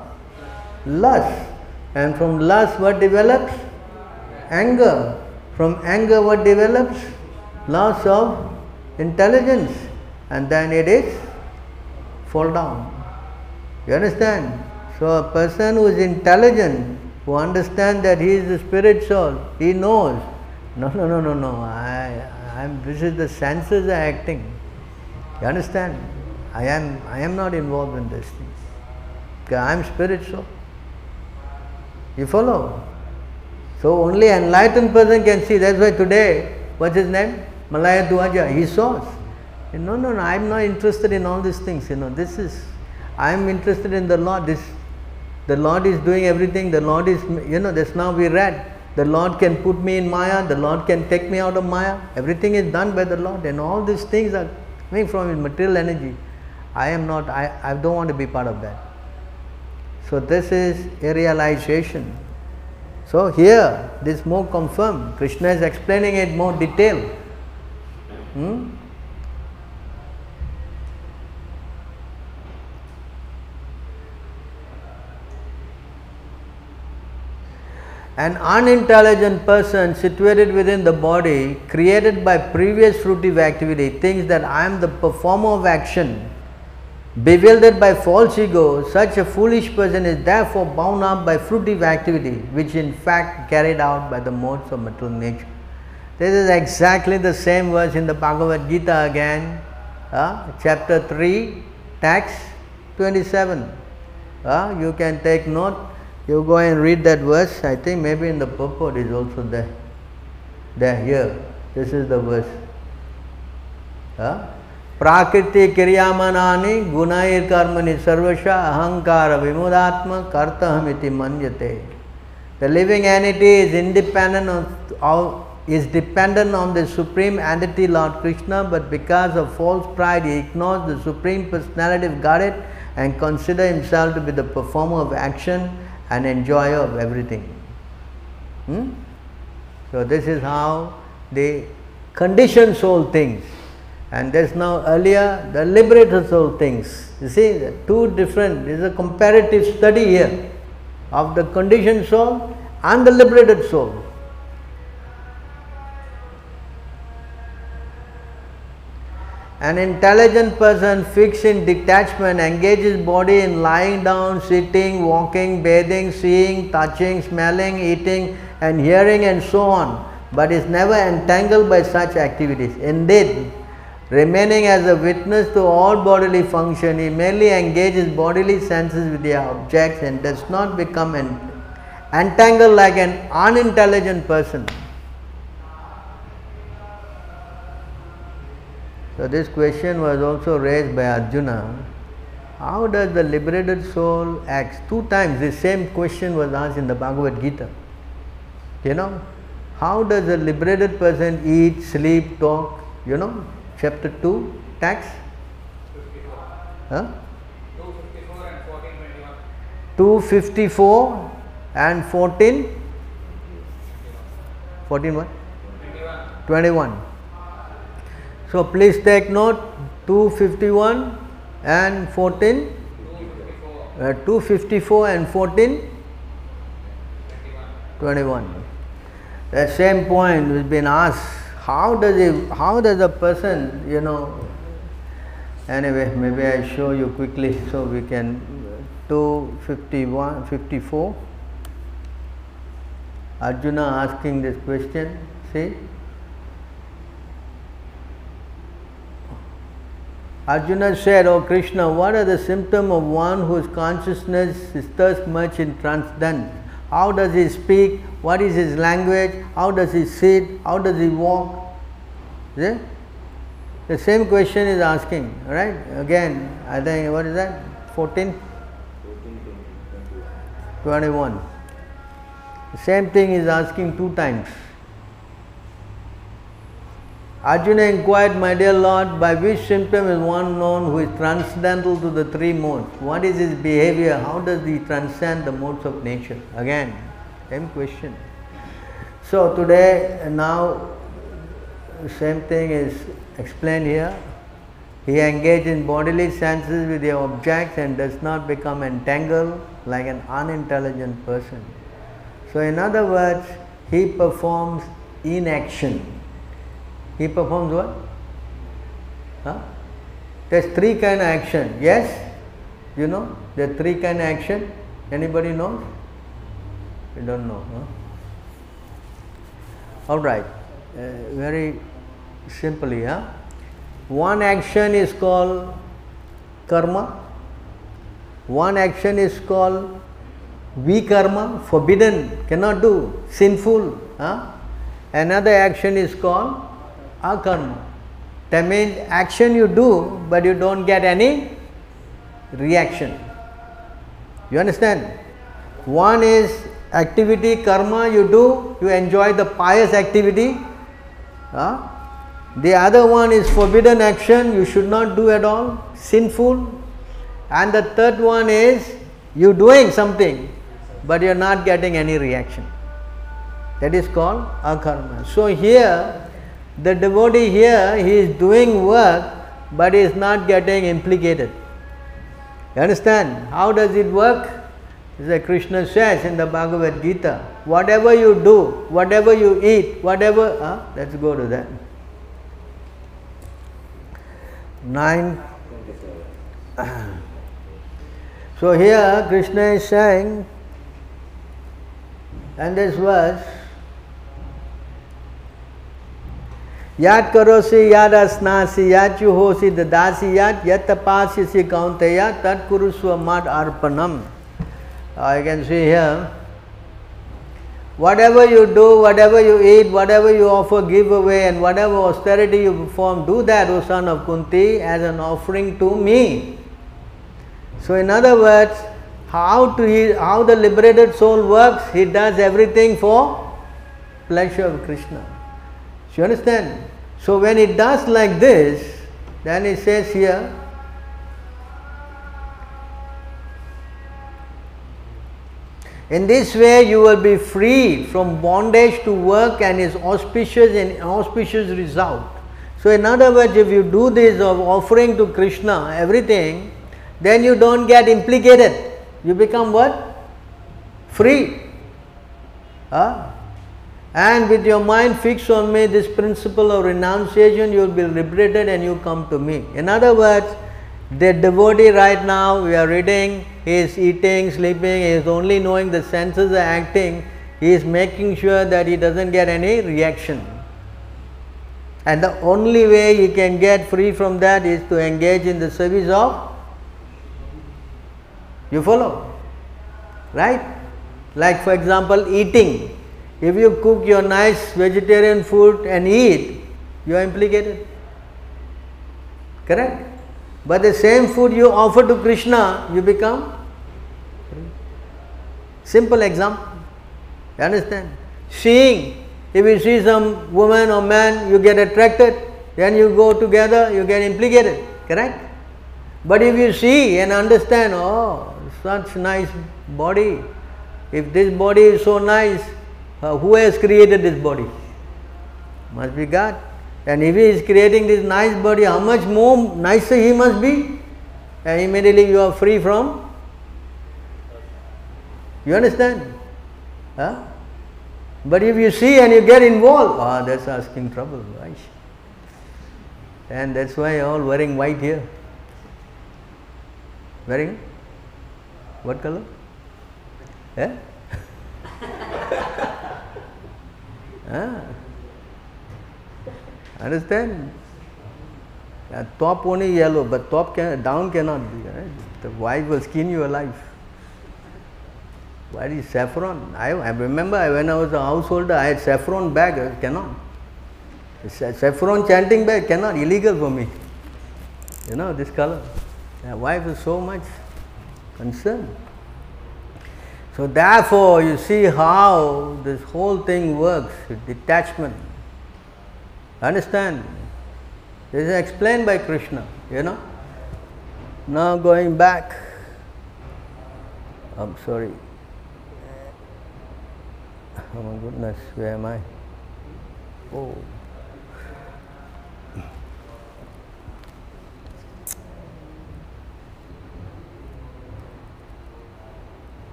Lust. And from lust, what develops? Anger. From anger, what develops? Loss of intelligence. And then it is fall down. You understand? So, a person who is intelligent who understand that he is the spirit soul, he knows. No, no, no, no, no. I, I am. This is the senses are acting. You understand? I am. I am not involved in these things. I am spirit soul. You follow? So only enlightened person can see. That's why today, what's his name? Malaya Dwaja. He saw. No, no, no, I am not interested in all these things, you know. This is, I am interested in the Lord. This, the Lord is doing everything. The Lord is, you know, that's now we read. The Lord can put me in Maya. The Lord can take me out of Maya. Everything is done by the Lord, and all these things are coming from His material energy. I am not, I, I don't want to be part of that. So, this is a realization. So, here, this more confirmed. Krishna is explaining it more detail. Hmm? An unintelligent person situated within the body, created by previous fruitive activity, thinks that I am the performer of action. Bewildered by false ego, such a foolish person is therefore bound up by fruitive activity, which in fact carried out by the modes of material nature. This is exactly the same verse in the Bhagavad Gita again, uh, chapter 3, text 27. Uh, you can take note you go and read that verse, I think maybe in the purport is also there. There, here. This is the verse. Prakriti kriyamanani gunair karmani sarvasha ahankara vimudatma kartahamiti manyate. The living entity is independent of, is dependent on the supreme entity Lord Krishna, but because of false pride he ignores the supreme personality of Godhead and consider himself to be the performer of action an enjoyer of everything. Hmm? So, this is how the conditioned soul thinks and there is now earlier the liberated soul thinks. You see, two different, this is a comparative study here of the conditioned soul and the liberated soul. An intelligent person fixed in detachment engages body in lying down, sitting, walking, bathing, seeing, touching, smelling, eating and hearing and so on, but is never entangled by such activities. Indeed, remaining as a witness to all bodily function, he merely engages bodily senses with their objects and does not become entangled like an unintelligent person. So, this question was also raised by Arjuna. How does the liberated soul act? Two times the same question was asked in the Bhagavad Gita. You know, how does a liberated person eat, sleep, talk? You know, chapter 2, text? Huh? 254 and 14 14 what 21 so, please take note 251 and 14, uh, 254 and 14, 21. The same point has been asked, how does it, how does a person, you know, anyway, maybe I show you quickly so we can, 251, 54, Arjuna asking this question, see. Arjuna said, O oh Krishna, what are the symptoms of one whose consciousness is thus much in transcendence? How does he speak? What is his language? How does he sit? How does he walk? See? The same question is asking, right? Again, I think, what is that? 14? 21. The same thing is asking two times. Arjuna inquired, My dear Lord, by which symptom is one known who is transcendental to the three modes? What is his behavior? How does he transcend the modes of nature? Again, same question. So today, now, same thing is explained here. He engages in bodily senses with the objects and does not become entangled like an unintelligent person. So, in other words, he performs inaction he performs what? Huh? There's three kind of action. Yes? You know? There are three kind of action. Anybody knows? You don't know. Huh? All right. Uh, very simply, huh? One action is called karma. One action is called vikarma, forbidden, cannot do, sinful. Huh? Another action is called akarma. That means action you do, but you don't get any reaction. You understand? One is activity, karma you do, you enjoy the pious activity. Huh? The other one is forbidden action, you should not do at all, sinful. And the third one is you doing something, but you are not getting any reaction. That is called akarma. So here, the devotee here, he is doing work, but he is not getting implicated. You understand? How does it work? As Krishna says in the Bhagavad Gita, whatever you do, whatever you eat, whatever, huh? let's go to that. 9. So here Krishna is saying, and this verse, Yat karosi yadasnasi yat yuhosi dadasi yat yatapasisi kaunteya tat kuru mad arpanam. Uh, you can see here, whatever you do, whatever you eat, whatever you offer, give away and whatever austerity you perform, do that, O son of Kunti, as an offering to me. So in other words, how to he, how the liberated soul works, he does everything for pleasure of Krishna. You understand? So when it does like this, then it says here, In this way, you will be free from bondage to work and is auspicious and auspicious result. So, in other words, if you do this of offering to Krishna everything, then you don't get implicated. You become what? Free. Huh? And with your mind fixed on me, this principle of renunciation, you will be liberated and you come to me. In other words, the devotee right now, we are reading, he is eating, sleeping, he is only knowing the senses are acting, he is making sure that he doesn't get any reaction. And the only way he can get free from that is to engage in the service of you follow? Right? Like for example, eating. If you cook your nice vegetarian food and eat, you are implicated. Correct? But the same food you offer to Krishna, you become Simple example. You understand? Seeing. If you see some woman or man, you get attracted, then you go together, you get implicated. Correct? But if you see and understand, oh, such nice body. If this body is so nice, uh, who has created this body? Must be God. And if He is creating this nice body, how much more nicer He must be? And immediately you are free from. You understand? Huh? But if you see and you get involved, ah, that's asking trouble, right? And that's why all wearing white here. Wearing what color? Eh? Ah. Understand? Uh, top only yellow, but top can down cannot be. Right? The white will skin you alive. Why is saffron? I, I remember when I was a householder, I had saffron bag. I cannot. Saffron chanting bag cannot. Illegal for me. You know this color. My wife is so much concern. So therefore, you see how this whole thing works, detachment. Understand? This is explained by Krishna, you know. Now going back, I'm sorry. Oh my goodness, where am I? Oh.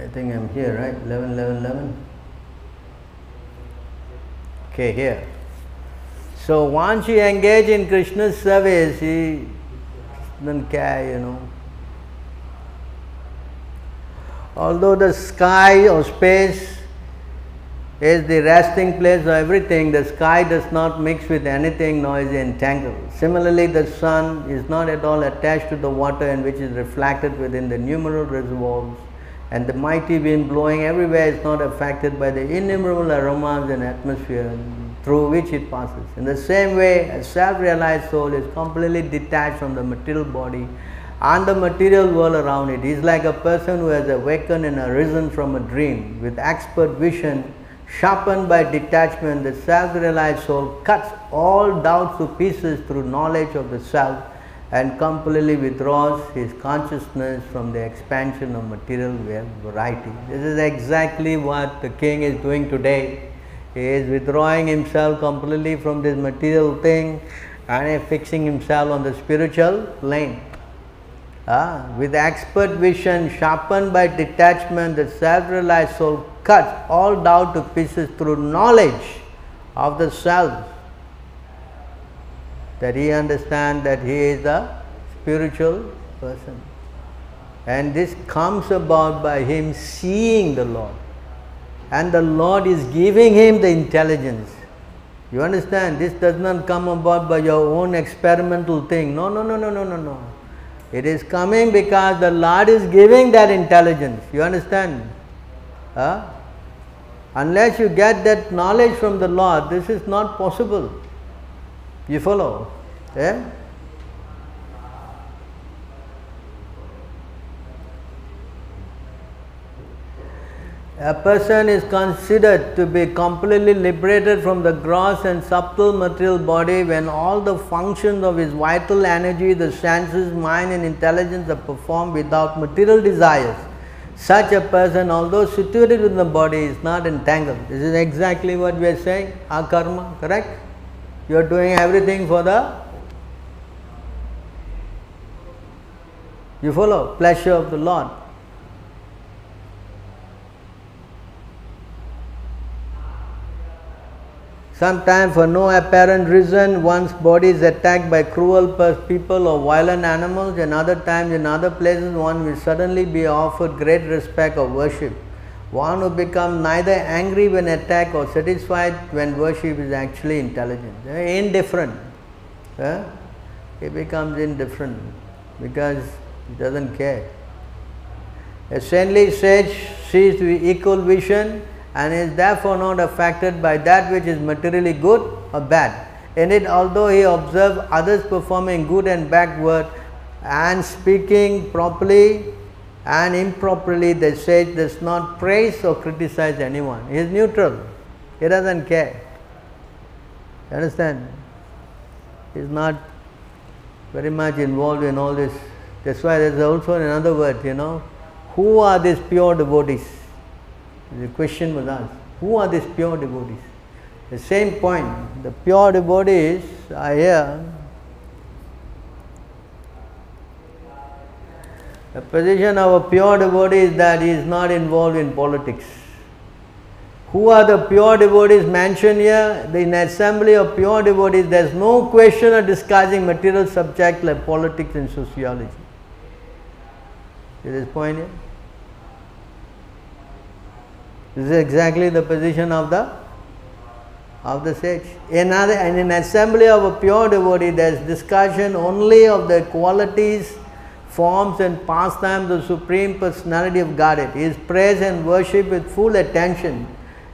I think I'm here, right? 11, 11, 11. Okay, here. So once you engage in Krishna's service, he doesn't care, you know. Although the sky or space is the resting place of everything, the sky does not mix with anything nor is entangled. Similarly, the sun is not at all attached to the water and which is reflected within the numerous reservoirs and the mighty wind blowing everywhere is not affected by the innumerable aromas and atmosphere through which it passes. In the same way, a self realized soul is completely detached from the material body and the material world around it. He is like a person who has awakened and arisen from a dream with expert vision. Sharpened by detachment, the self realized soul cuts all doubts to pieces through knowledge of the self and completely withdraws his consciousness from the expansion of material variety. This is exactly what the king is doing today. He is withdrawing himself completely from this material thing and fixing himself on the spiritual plane. Ah, with expert vision sharpened by detachment, the self realized soul cuts all doubt to pieces through knowledge of the self that he understands that he is a spiritual person. And this comes about by him seeing the Lord. And the Lord is giving him the intelligence. You understand? This does not come about by your own experimental thing. No, no, no, no, no, no, no. It is coming because the Lord is giving that intelligence. You understand? Huh? Unless you get that knowledge from the Lord, this is not possible. You follow? Yeah? A person is considered to be completely liberated from the gross and subtle material body when all the functions of his vital energy, the senses, mind, and intelligence are performed without material desires. Such a person, although situated in the body, is not entangled. This is exactly what we are saying, akarma, correct? You are doing everything for the you follow pleasure of the Lord. Sometimes, for no apparent reason, one's body is attacked by cruel people or violent animals, and other times, in other places, one will suddenly be offered great respect or worship. One who becomes neither angry when attacked or satisfied when worship is actually intelligent, indifferent. He becomes indifferent because he doesn't care. A saintly sage sees with equal vision and is therefore not affected by that which is materially good or bad. In it, although he observes others performing good and backward and speaking properly and improperly, the sage does not praise or criticize anyone. He is neutral, he doesn't care. You understand? He is not very much involved in all this. That's why there is also another word, you know. Who are these pure devotees? The question was asked, who are these pure devotees? The same point, the pure devotees are here. The position of a pure devotee is that he is not involved in politics. Who are the pure devotees mentioned here? In the assembly of pure devotees, there is no question of discussing material subjects like politics and sociology. Is this point here? This is exactly the position of the of the sage. In, other, in assembly of a pure devotee, there is discussion only of the qualities, forms, and pastimes of Supreme Personality of Godhead. He is praised and worshipped with full attention.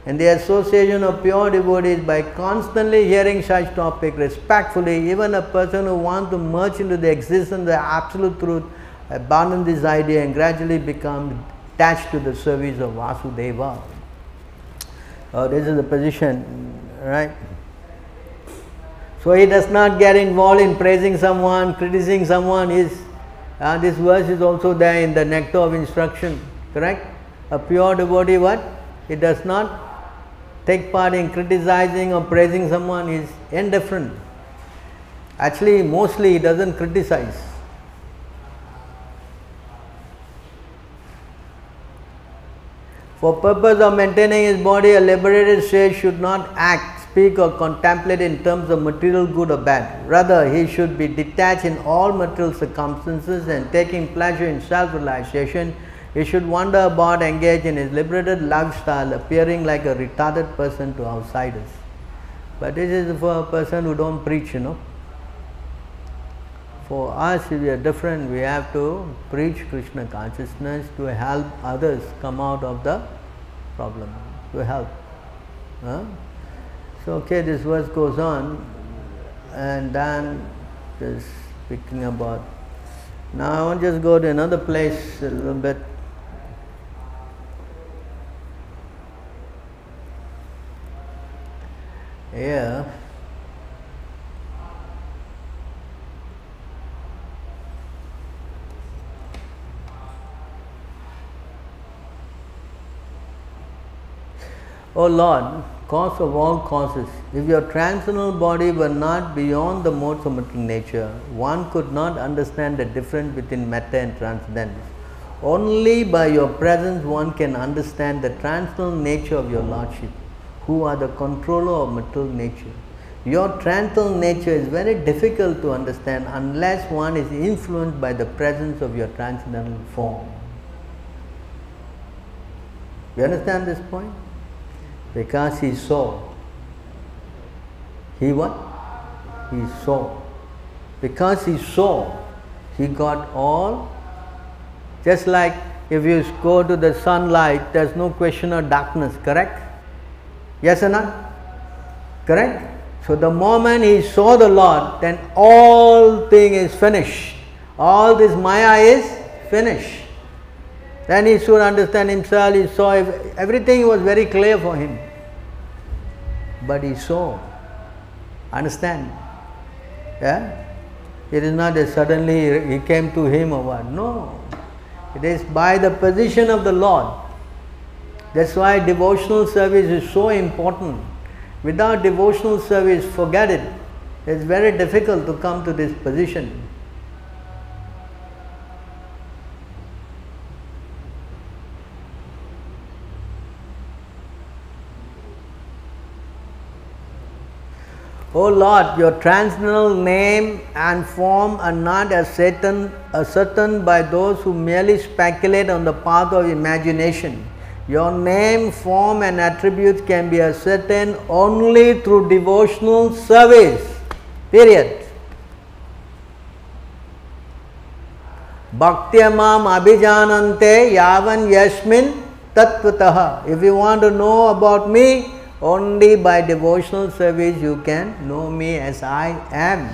And the association of pure devotees, by constantly hearing such topic respectfully, even a person who wants to merge into the existence of the absolute truth, abandon this idea and gradually become attached to the service of Vasudeva. Oh, this is the position, right? So he does not get involved in praising someone, criticizing someone. Is uh, this verse is also there in the nectar of instruction, correct? A pure devotee, what? He does not take part in criticizing or praising someone. He is indifferent. Actually, mostly he doesn't criticize. For purpose of maintaining his body, a liberated sage should not act, speak or contemplate in terms of material good or bad. Rather, he should be detached in all material circumstances and taking pleasure in self-realization. He should wander about, engage in his liberated lifestyle, appearing like a retarded person to outsiders. But this is for a person who don't preach, you know. for us we are different. We have to preach Krishna consciousness to help others come out of the problem, to help. Huh? So okay, this verse goes on, and then just speaking about. Now I want to just go to another place a little bit. Yeah. O Lord, cause of all causes, if your transcendental body were not beyond the modes of material nature, one could not understand the difference between matter and transcendence. Only by your presence one can understand the transcendental nature of your Lordship, who are the controller of material nature. Your transcendental nature is very difficult to understand unless one is influenced by the presence of your transcendental form. You understand this point? Because he saw. He what? He saw. Because he saw, he got all. Just like if you go to the sunlight, there's no question of darkness, correct? Yes or not? Correct? So the moment he saw the Lord, then all thing is finished. All this Maya is finished. Then he should understand himself, he saw everything was very clear for him. But he saw. Understand? Yeah? It is not that suddenly he came to him or what. No. It is by the position of the Lord. That's why devotional service is so important. Without devotional service, forget it. It's very difficult to come to this position. O Lord, your transcendental name and form are not ascertained, ascertained by those who merely speculate on the path of imagination. Your name, form, and attributes can be ascertained only through devotional service. Period. Bhaktyamam abhijanante yavan yasmin tattvataha. If you want to know about me, only by devotional service you can know me as I am.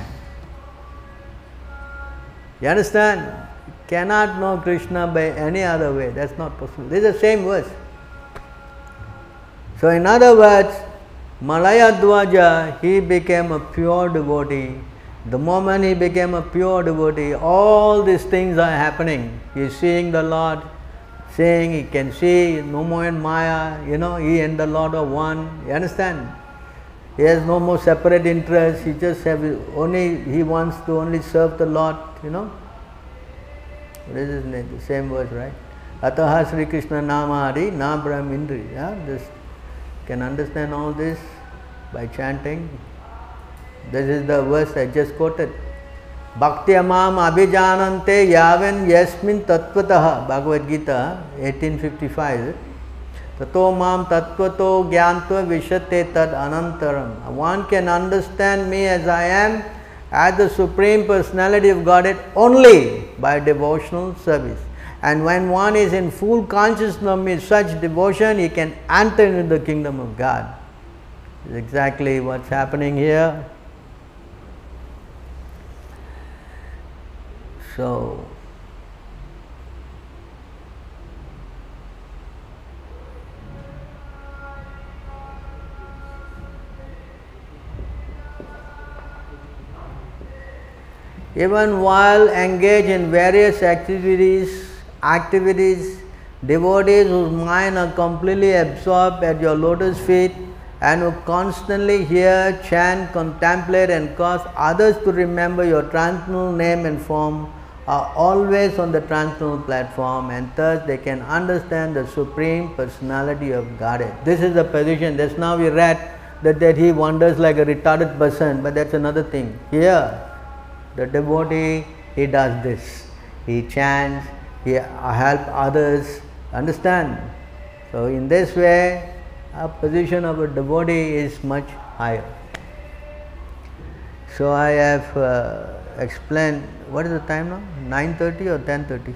You understand? You cannot know Krishna by any other way. That's not possible. This is the same verse. So, in other words, Malaya Dwaja, he became a pure devotee. The moment he became a pure devotee, all these things are happening. He is seeing the Lord, saying he can see no more in Maya, you know, he and the Lord are one. You understand? He has no more separate interests, he just have only he wants to only serve the Lord, you know. This is the same word, right? Ataha Sri Krishna Namari Na Brahmindri. Yeah, this can understand all this by chanting. This is the verse I just quoted. ಭಕ್ತಿಯ ಮಾಂ ಅಭಿಜಾನಂತೆ ಯಾವೆನ್ ಯಸ್ಮಿನ್ Bhagavad Gita 1855 fifty five ತಥೋ ಮಾಂ ತತ್ವತೋ ಜ್ಞಾನ್ತ್ವ ವಿಶತೆ ತದ್ ಅನಂತರಂ one can understand as the Supreme Personality of Godhead only by devotional service. And when one is in full consciousness of such devotion, he can enter into the kingdom of God. Is exactly what's happening here. So, even while engaged in various activities, activities, devotees whose mind are completely absorbed at your lotus feet and who constantly hear, chant, contemplate and cause others to remember your transcendental name and form are always on the transcendental platform and thus they can understand the supreme personality of Godhead. This is the position. That's now we read that, that he wanders like a retarded person, but that's another thing. Here, the devotee, he does this. He chants, he help others, understand? So in this way, a position of a devotee is much higher. So I have uh, explain what is the time now? 9:30 or 10:30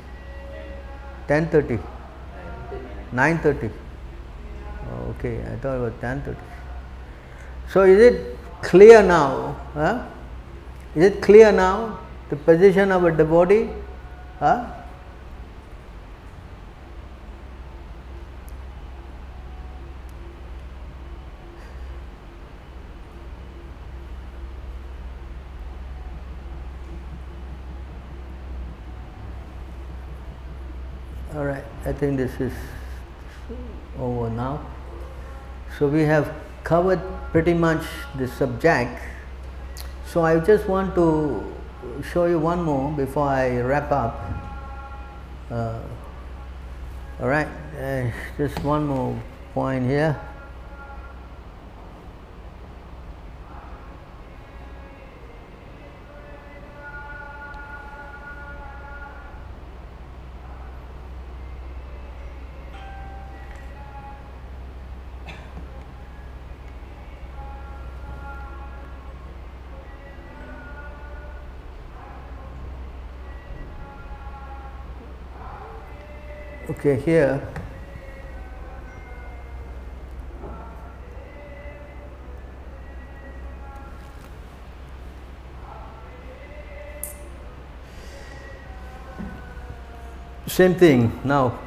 10:30 9:30 okay i thought it was 10:30 so is it clear now? Huh? is it clear now the position of a devotee huh? All right, I think this is over now. So we have covered pretty much the subject. So I just want to show you one more before I wrap up. Uh, all right, uh, just one more point here. Okay, here same thing now.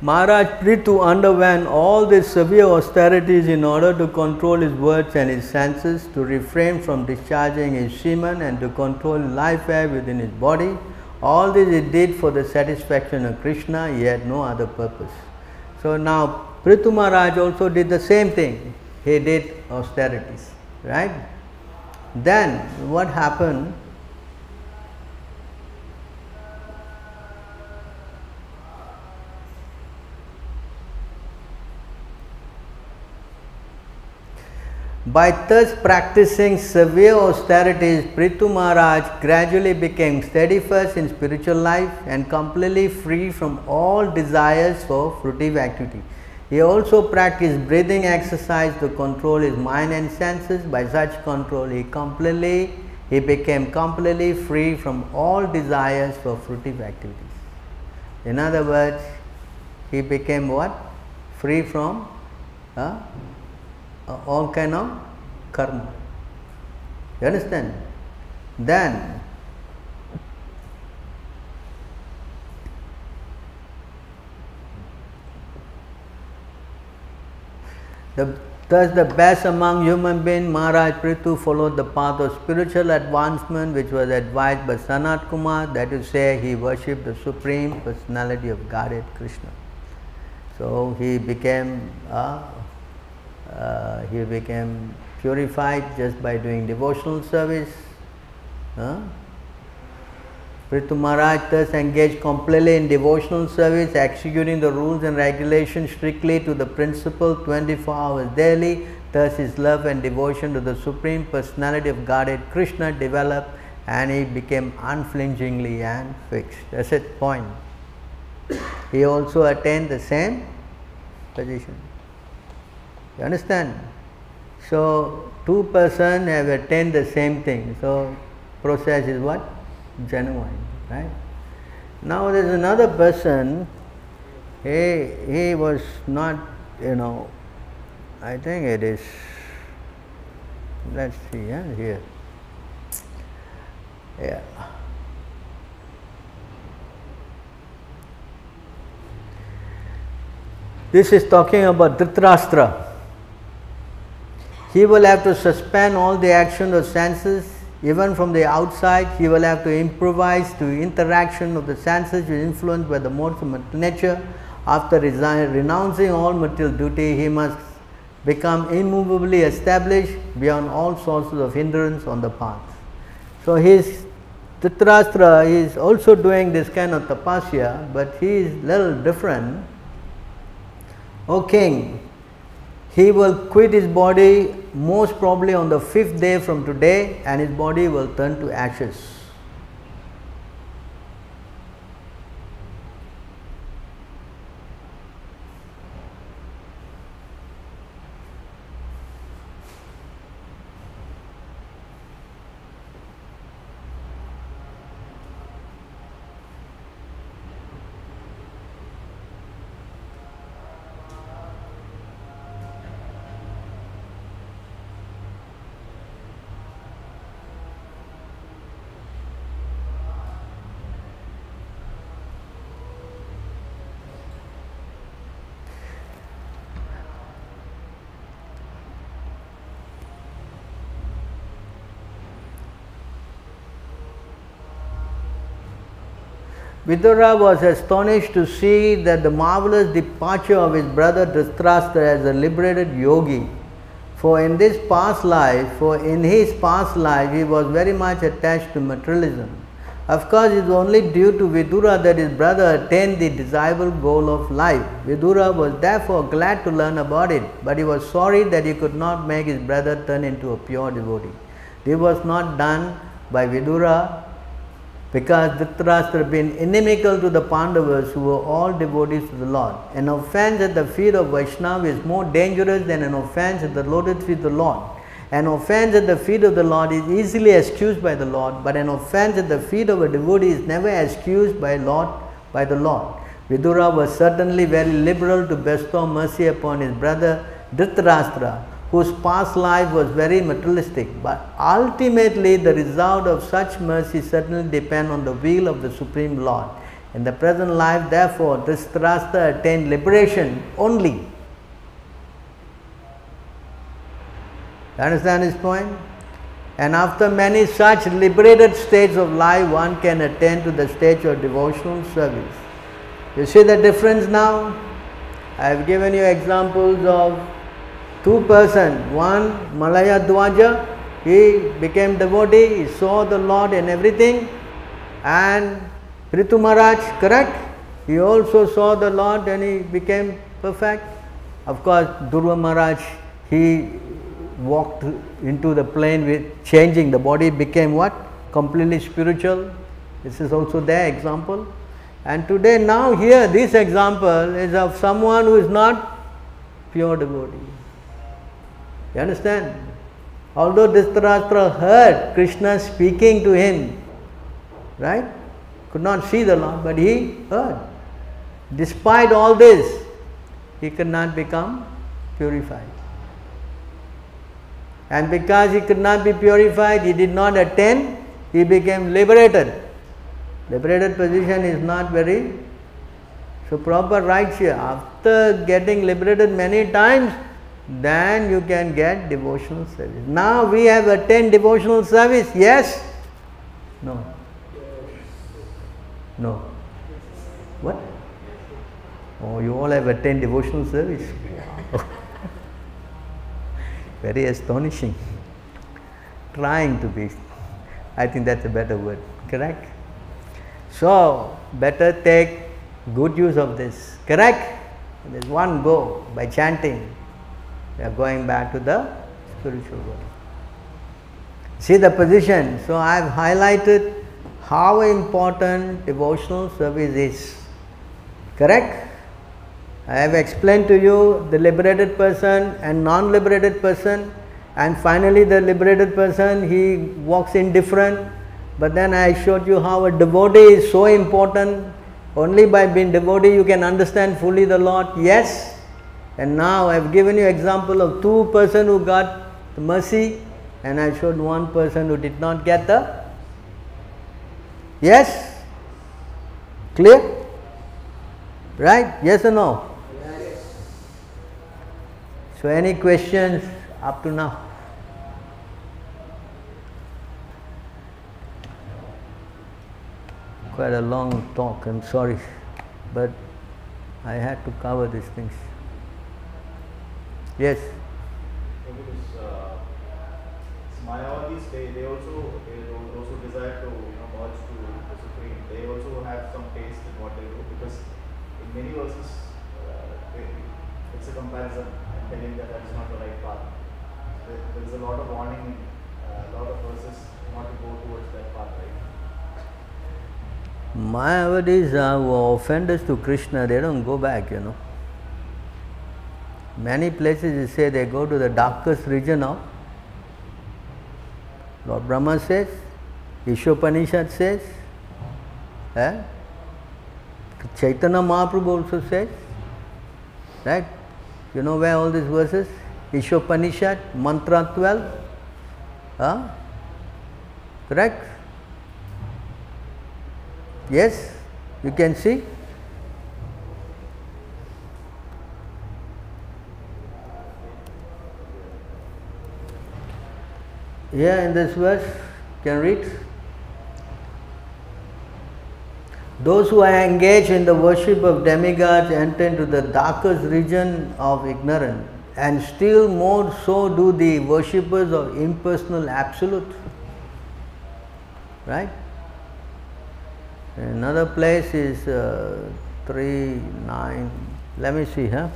Maharaj Prithu underwent all these severe austerities in order to control his words and his senses, to refrain from discharging his semen and to control life air within his body. All this he did for the satisfaction of Krishna, he had no other purpose. So now Prithu Maharaj also did the same thing. He did austerities, right? Then what happened? By thus practicing severe austerities, Prithu Maharaj gradually became steadfast in spiritual life and completely free from all desires for fruitive activity. He also practiced breathing exercise to control his mind and senses. By such control, he completely he became completely free from all desires for fruitive activities. In other words, he became what? Free from uh, all kind of karma. You understand? Then the Thus, the best among human beings, Maharaj Prithu followed the path of spiritual advancement, which was advised by Sanat Kumar. That is, to say, he worshipped the Supreme Personality of Godhead, Krishna. So he became uh, uh, he became purified just by doing devotional service. Huh? Prithu Maharaj thus engaged completely in devotional service, executing the rules and regulations strictly to the principle 24 hours daily. Thus, his love and devotion to the Supreme Personality of Godhead Krishna developed and he became unflinchingly and fixed. That's it, point. He also attained the same position. You understand? So, two persons have attained the same thing. So, process is what? Genuine, right? Now, there is another person, he, he was not, you know, I think it is, let's see, yeah, here. Yeah. This is talking about Dhritarashtra. He will have to suspend all the action of senses, even from the outside. He will have to improvise to interaction of the senses influenced by the modes of nature. After renouncing all material duty, he must become immovably established beyond all sources of hindrance on the path. So, his Dhritarashtra is also doing this kind of tapasya, but he is little different. O king, he will quit his body most probably on the fifth day from today and his body will turn to ashes. Vidura was astonished to see that the marvelous departure of his brother Dhritarashtra as a liberated yogi. For in this past life, for in his past life, he was very much attached to materialism. Of course, it is only due to Vidura that his brother attained the desirable goal of life. Vidura was therefore glad to learn about it, but he was sorry that he could not make his brother turn into a pure devotee. This was not done by Vidura because Dhritarashtra had been inimical to the Pandavas who were all devotees to the Lord. An offense at the feet of Vaishnava is more dangerous than an offense at the lotus feet of the Lord. An offense at the feet of the Lord is easily excused by the Lord, but an offense at the feet of a devotee is never excused by Lord by the Lord. Vidura was certainly very liberal to bestow mercy upon his brother Dhritarashtra, whose past life was very materialistic, but ultimately the result of such mercy certainly depend on the will of the Supreme Lord. In the present life, therefore, this Dhritarashtra attained liberation only You understand his point? And after many such liberated states of life, one can attain to the stage of devotional service. You see the difference now? I have given you examples of two persons. One, Malaya Dwaja, he became devotee, he saw the Lord in everything. And Prithu Maharaj, correct? He also saw the Lord and he became perfect. Of course, Dhruva Maharaj, he walked into the plane with changing the body became what completely spiritual this is also their example and today now here this example is of someone who is not pure devotee you understand although Dhritarashtra heard Krishna speaking to him right could not see the Lord but he heard despite all this he could not become purified and because he could not be purified, he did not attain, he became liberated. Liberated position is not very so proper right here. After getting liberated many times, then you can get devotional service. Now we have attained devotional service, yes? No. No. What? Oh, you all have attained devotional service. very astonishing. Trying to be, I think that's a better word, correct? So, better take good use of this, correct? There's one go by chanting, we are going back to the spiritual world. See the position. So, I have highlighted how important devotional service is, correct? I have explained to you the liberated person and non liberated person, and finally, the liberated person he walks indifferent. But then I showed you how a devotee is so important. Only by being devotee you can understand fully the Lord. Yes. And now I have given you example of two person who got the mercy, and I showed one person who did not get the. Yes. Clear? Right? Yes or no? So, any questions up to now? Quite a long talk, I'm sorry, but I had to cover these things. Yes. Because uh, Mayavadis, they, they also they also desire to you know merge to the supreme. They also have some taste in what they do because in many verses uh, they, it's a comparison telling that that is not the right path. There, there is a lot of warning uh, a lot of verses not to go towards that path, right? Mayavadis uh, were offenders to Krishna, they don't go back, you know. Many places say they go to the darkest region of Lord Brahma says, Ishopanishad says, eh? Chaitanya Mahaprabhu also says, right? You know where all these verses? Ishopanishad, Mantra 12. Huh? Correct? Yes? You can see? Here in this verse, can read? Those who are engaged in the worship of demigods enter into the darkest region of ignorance, and still more so do the worshippers of impersonal absolute. Right? Another place is uh, 3 9. Let me see, huh?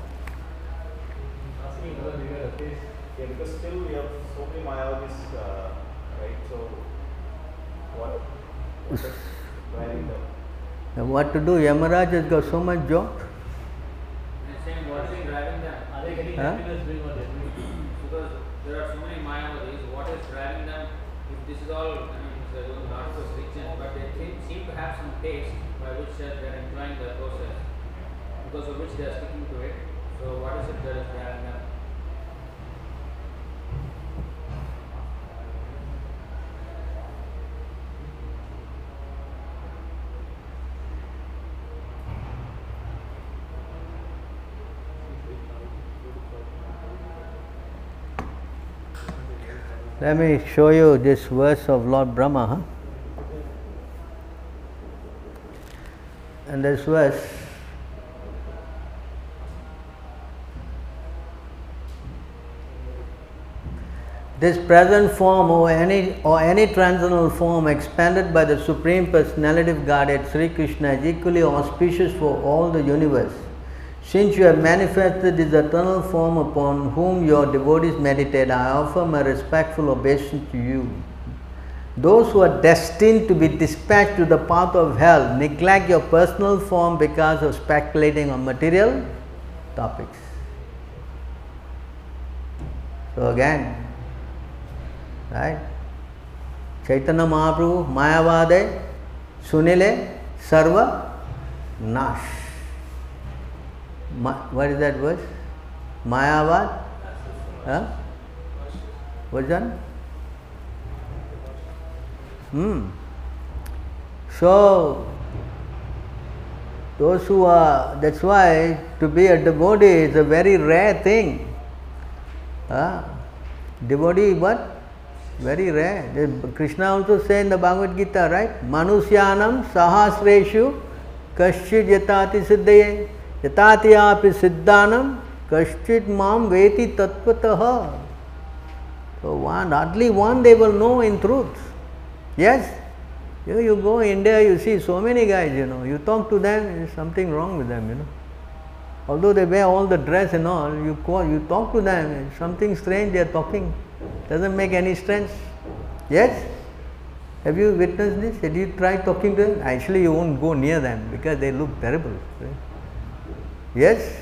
Some taste by which uh, they are enjoying the process, because of which they are sticking to it. So what is it that is driving them? Let me show you this verse of Lord Brahma. Huh? And this verse This present form or any or any transcendental form expanded by the Supreme Personality of Godhead Sri Krishna is equally auspicious for all the universe. Since you have manifested this eternal form upon whom your devotees meditate, I offer my respectful obeisance to you. Those who are destined to be dispatched to the path of hell neglect your personal form because of speculating on material topics. So again, right? Chaitanya Mahaprabhu, Mayavade, Sunile, Sarva, Nash. What is that verse? Mayavad? Huh? What's that? Hmm. So, those who are, that's why to be a devotee is a very rare thing. Huh? Devotee, what? Very rare. Krishna also say in the Bhagavad Gita, right? Manusyanam sahasreshu kaschid yatati siddhaye api siddhanam kaschid mam veti tattvataha. So one, hardly one they will know in truth. Yes? You, you go India, you see so many guys, you know, you talk to them, there's something wrong with them, you know. Although they wear all the dress and all, you call, you talk to them, something strange they are talking. Doesn't make any sense. Yes? Have you witnessed this? Have you tried talking to them? Actually, you won't go near them because they look terrible. right? Yes?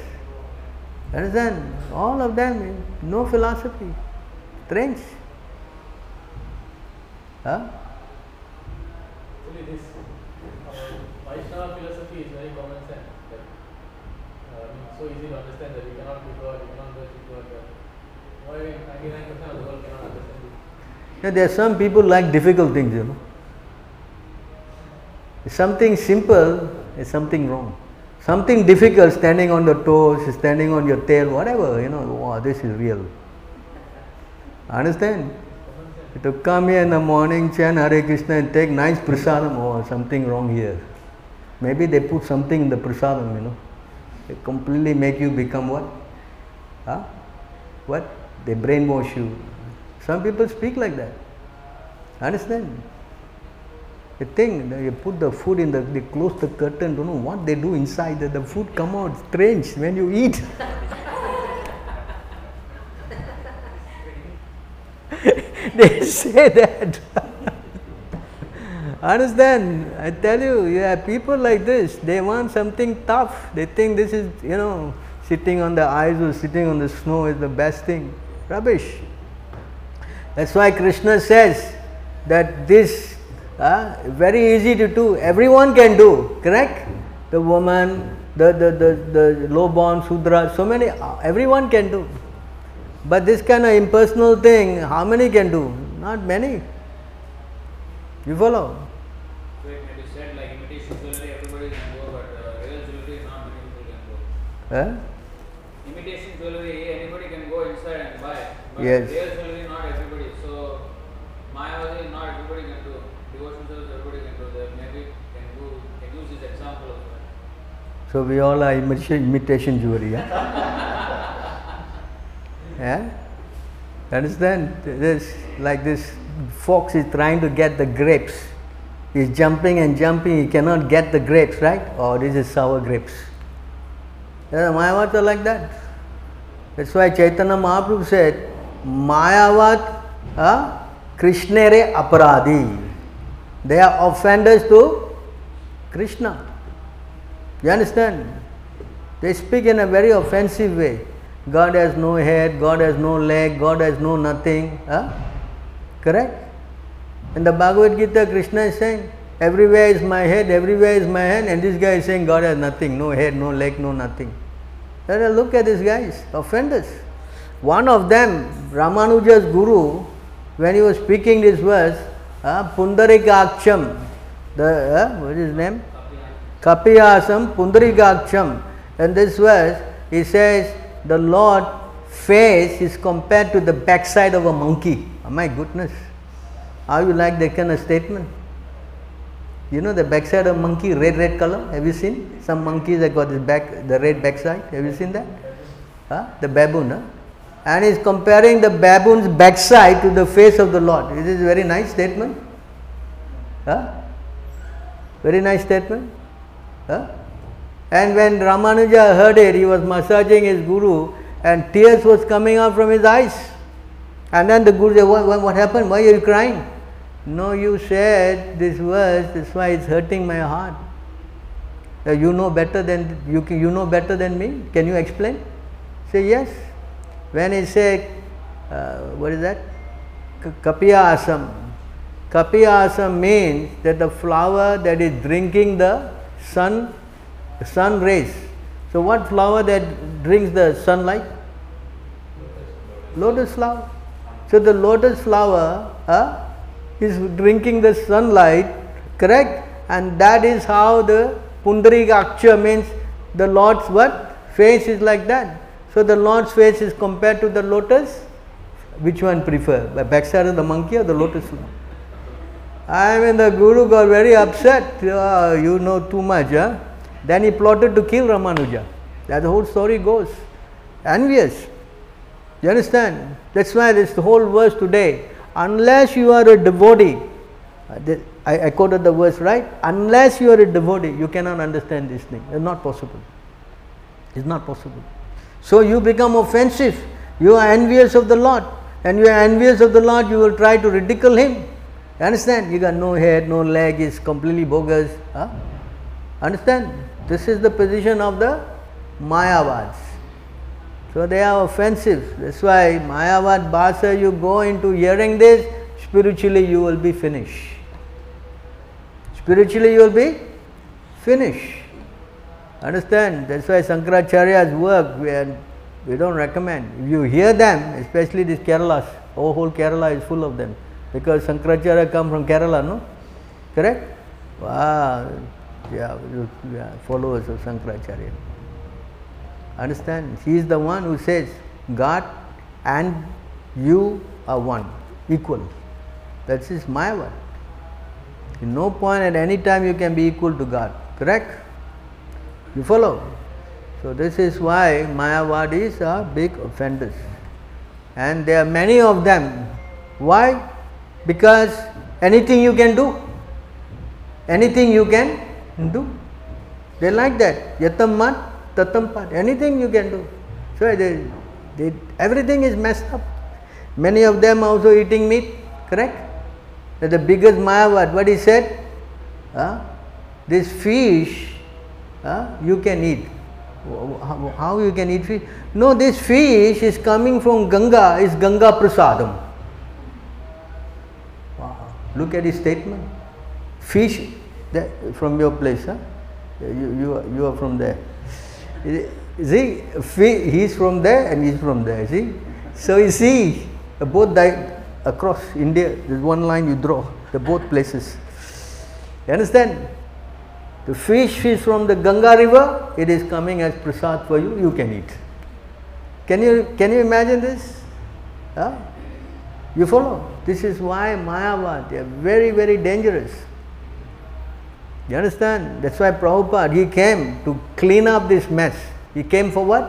Understand? All of them, no philosophy. Strange. Huh? Actually, this uh, Vaishnava philosophy is very common sense. Like, uh, so easy to understand that you cannot be God, you cannot worship God. Why 99% of the world cannot understand this? Yeah, there are some people like difficult things, you know. Something simple is something wrong. Something difficult, standing on the toes, standing on your tail, whatever, you know, wow, this is real. Understand? To come here in the morning, chant Hare Krishna and take nice prasadam, oh, something wrong here. Maybe they put something in the prasadam, you know. They completely make you become what? Huh? What? They brainwash you. Some people speak like that. Understand? They think that you put the food in the, they close the curtain, don't know what they do inside, that the food come out strange when you eat. they say that. Understand? I tell you, have people like this, they want something tough. They think this is, you know, sitting on the ice or sitting on the snow is the best thing. Rubbish. That's why Krishna says that this uh, very easy to do. Everyone can do, correct? The woman, the the the, the low born Sudra, so many. Uh, everyone can do. But this kind of impersonal thing, how many can do? Not many. You follow? So it may be said like imitation jewelry, everybody can go, but uh, real jewelry, is not many people can go. Huh? Imitation jewelry, anybody can go inside and buy. But Yes. real jewelry, not everybody. So Mayavadi, not everybody can do. So we all are imitation, imitation jewelry. Yeah? yeah? Understand? This like this fox is trying to get the grapes. He's jumping and jumping, he cannot get the grapes, right? Oh, this is sour grapes. Yeah, Mayavad are like that. That's why Chaitanya Mahaprabhu said, Mayavad uh, Krishnere aparadi. They are offenders to Krishna. You understand? They speak in a very offensive way. God has no head, God has no leg, God has no nothing. Huh? Correct? In the Bhagavad Gita, Krishna is saying, everywhere is my head, everywhere is my hand, and this guy is saying God has nothing, no head, no leg, no nothing. Then look at these guys, offenders. One of them, Ramanuja's guru, when he was speaking this verse, uh, Pundarikaksham, the, uh, what is his name? Kapiyasam Pundarikaksham. In this verse, he says, the Lord face is compared to the backside of a monkey. Oh my goodness. How you like that kind of statement? You know the backside of a monkey, red red color. Have you seen? Some monkeys that got this back, the red backside. Have you seen that? Huh? The baboon. Huh? And he's comparing the baboon's backside to the face of the Lord. This is a very nice statement. Huh? Very nice statement. Huh? And when Ramanuja heard it, he was massaging his guru, and tears was coming out from his eyes. And then the guru said, "What, what, what happened? Why are you crying?" No, you said this verse. That's why it's hurting my heart. You know better than you. You know better than me. Can you explain? Say yes. When he said, uh, what is that? K- Kapiya asam. Kapiya asam means that the flower that is drinking the sun, sun rays. So what flower that drinks the sunlight? Lotus flower. So the lotus flower uh, is drinking the sunlight, correct? And that is how the Pundarikaksha means the Lord's what? Face is like that. So the Lord's face is compared to the lotus. Which one prefer? The backside of the monkey or the lotus? I mean, the guru got very upset. "Ah, you know too much, huh? Then he plotted to kill Ramanuja. That the whole story goes. Envious. You understand? That's why this whole verse today. Unless you are a devotee, uh, I, I quoted the verse right. Unless you are a devotee, you cannot understand this thing. It's not possible. It's not possible. So you become offensive. You are envious of the Lord. And you are envious of the Lord, you will try to ridicule him. Understand? You got no head, no leg, is completely bogus. Huh? Understand? This is the position of the Mayavads. So they are offensive. That's why Mayavad Bhasa, you go into hearing this, spiritually you will be finished. Spiritually you will be finished. Understand? That's why Sankaracharya's work we, are, we don't recommend. If you hear them, especially these Keralas, oh, whole Kerala is full of them. Because Sankaracharya come from Kerala, no? Correct? Wow. Yeah, yeah, followers of Sankaracharya. Understand? He is the one who says God and you are one, equal. That's his Mayavad. In no point at any time you can be equal to God. Correct? You follow? So this is why Mayavadis are big offenders. And there are many of them. Why? Because anything you can do. Anything you can do. They like that. Yatam mat, tatam pat. Anything you can do. So they, they, everything is messed up. Many of them also eating meat. Correct? That the biggest Mayavad, what he said? Huh? This fish huh, you can eat. How, you can eat fish? No, this fish is coming from Ganga, is Ganga Prasadam. Wow. Look at his statement. Fish that, from your place, huh? You, you, are, you are from there. See, fi- he's from there and he's from there, see? So you see, uh, both died across India. There's one line you draw, the both places. You understand? The fish is from the Ganga river, it is coming as prasad for you, you can eat. Can you, can you imagine this? Huh? You follow? This is why Mayavad, they are very, very dangerous. You understand? That's why Prabhupada, he came to clean up this mess. He came for what?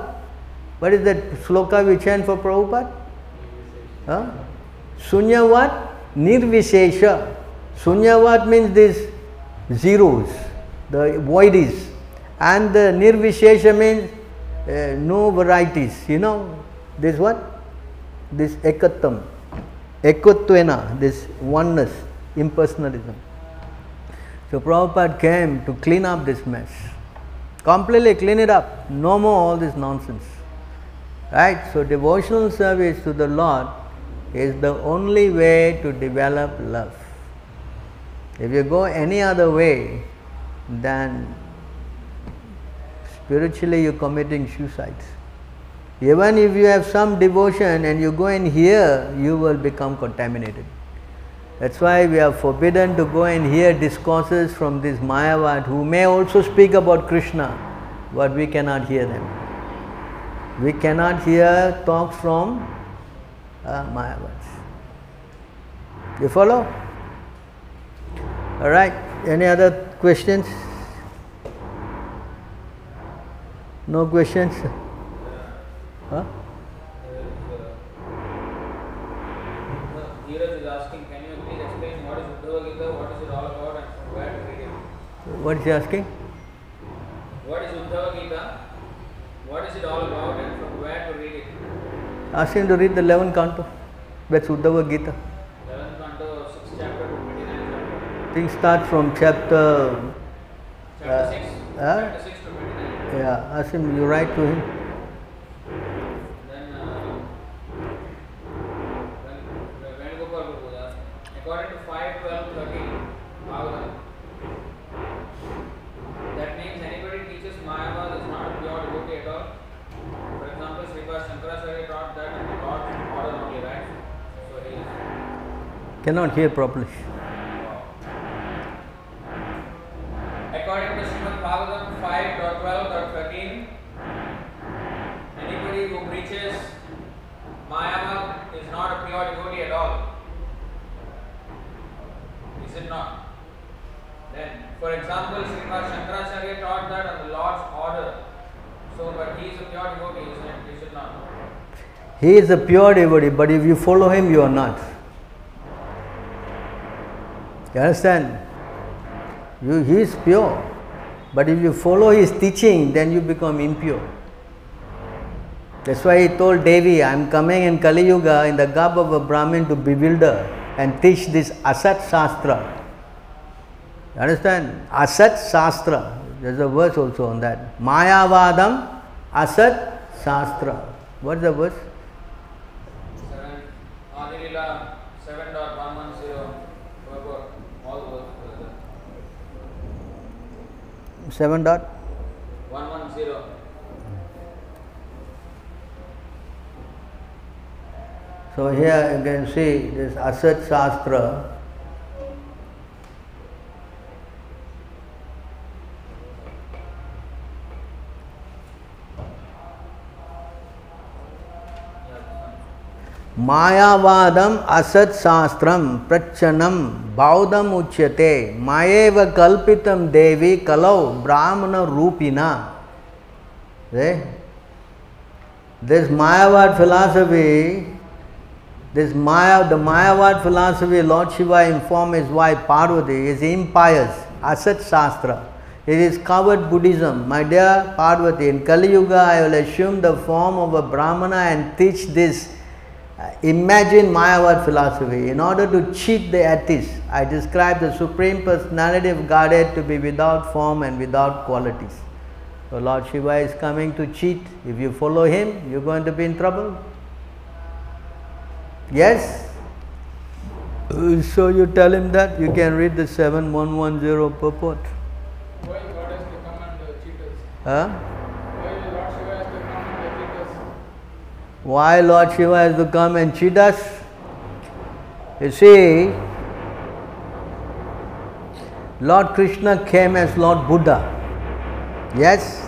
What is that sloka we chant for Prabhupada? Huh? Sunya what? Nirvishesha. Sunya what means these zeros, the voidies. And the nirvishesha means uh, no varieties. You know, this what? This ekattam. Ekotvena, this oneness, impersonalism. So Prabhupada came to clean up this mess. Completely clean it up. No more all this nonsense. Right? So devotional service to the Lord is the only way to develop love. If you go any other way, then spiritually you're committing suicides. Even if you have some devotion and you go in here, you will become contaminated. That's why we are forbidden to go and hear discourses from this Mayavad who may also speak about Krishna, but we cannot hear them. We cannot hear talks from uh, Mayavads. You follow? Alright, any other questions? No questions? Huh? What is he asking? What is Uddhava Gita? What is it all about, and from where to read it? Ask him to read the 11th canto. That's Uddhava Gita. 11th canto, 6th chapter to 29th chapter. Things start from chapter. Chapter Uh, 6. huh? Chapter 6 to 29. Yeah, ask him, you write to him. Then, uh, when, when Gopal Prabhu asked, according to 5, 12, 13, Bhagavatam, that means anybody teaches Mayavad is not a pure devotee at all. For example, Sripad Shankaracharya taught that Lord's order only, right? So he is Cannot hear properly. According to Srimad Bhagavatam 5.12.13, anybody who preaches Mayavad is not a pure devotee at all. Is it not? Then, for example, Srimad Shankaracharya taught that on the Lord's order. So, but he is a pure devotee, isn't it? Is it not? He is a pure devotee, but if you follow him, you are not. You understand? You, he is pure, but if you follow his teaching, then you become impure. That's why he told Devi, I am coming in Kali Yuga in the garb of a Brahmin to bewilder and teach this Asat Shastra. You understand? Asat Shastra. There's a verse also on that. Mayavadam Asat Shastra. What's the verse? 7. Adilila 7.110. Purport. All the words. 7 dot? 110. So here you can see this Asat Shastra. मायावाद असत्शास्त्रम प्रचनम बौद्धम उच्यते मयेव कल्पितम देवी कलौ ब्राह्मण रूपिणा this Mayavad philosophy this maya the Mayavad philosophy lord Shiva inform is why Parvati is empires Asat Shastra it is covered Buddhism my dear Parvati in Kalyug I will assume the form of a Brahmin and teach this imagine Mayavad philosophy. In order to cheat the atheists, I describe the Supreme Personality of Godhead to be without form and without qualities. So Lord Shiva is coming to cheat. If you follow him, you're going to be in trouble. Yes? Uh, So you tell him that you can read the 7110 purport. Why God has to come and uh, cheat us? Huh? Why Lord Shiva has to come and uh, cheat us? Why Lord Shiva has to come and cheat us? You see, Lord Krishna came as Lord Buddha. Yes?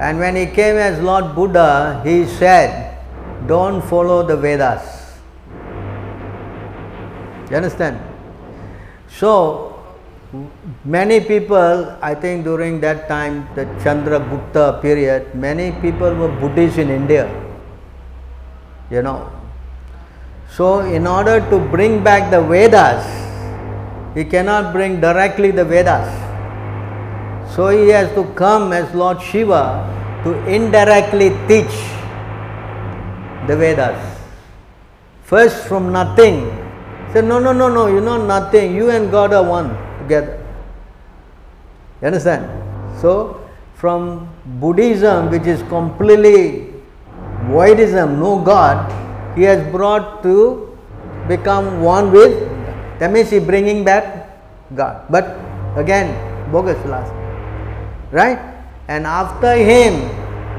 And when he came as Lord Buddha, he said, Don't follow the Vedas. You understand? So, many people, I think during that time, the Chandragupta period, many people were Buddhists in India. You know. So, in order to bring back the Vedas, he cannot bring directly the Vedas. So, he has to come as Lord Shiva to indirectly teach the Vedas. First, from nothing. Say, no, no, no, no, you're not nothing. You and God are one together. You understand? So, from Buddhism, which is completely voidism, no God, he has brought to become one with, that means he bringing back God. But again, bogus philosophy. Right? And after him,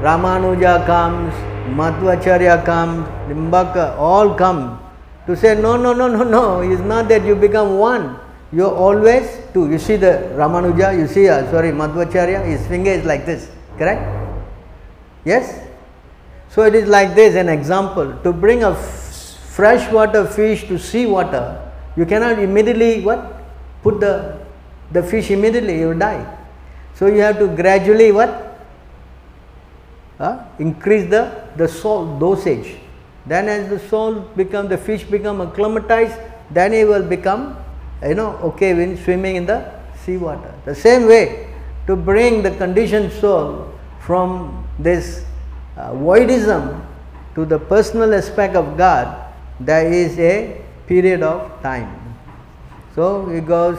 Ramanuja comes, Madhvacharya comes, Nimbarka, all come to say, no, no, no, no, no, it's not that you become one. You're always two. You see the Ramanuja, you see, uh, sorry, Madhvacharya, his finger is like this, correct? Yes? So it is like this an example. To bring a freshwater fish to sea water, you cannot immediately what? Put the, the fish immediately, you will die. So you have to gradually what? Uh, increase the, the salt dosage. Then as the salt become, the fish become acclimatized, then he will become, you know, okay when swimming in the sea water. The same way, to bring the conditioned soul from this voidism to the personal aspect of God, there is a period of time. So he goes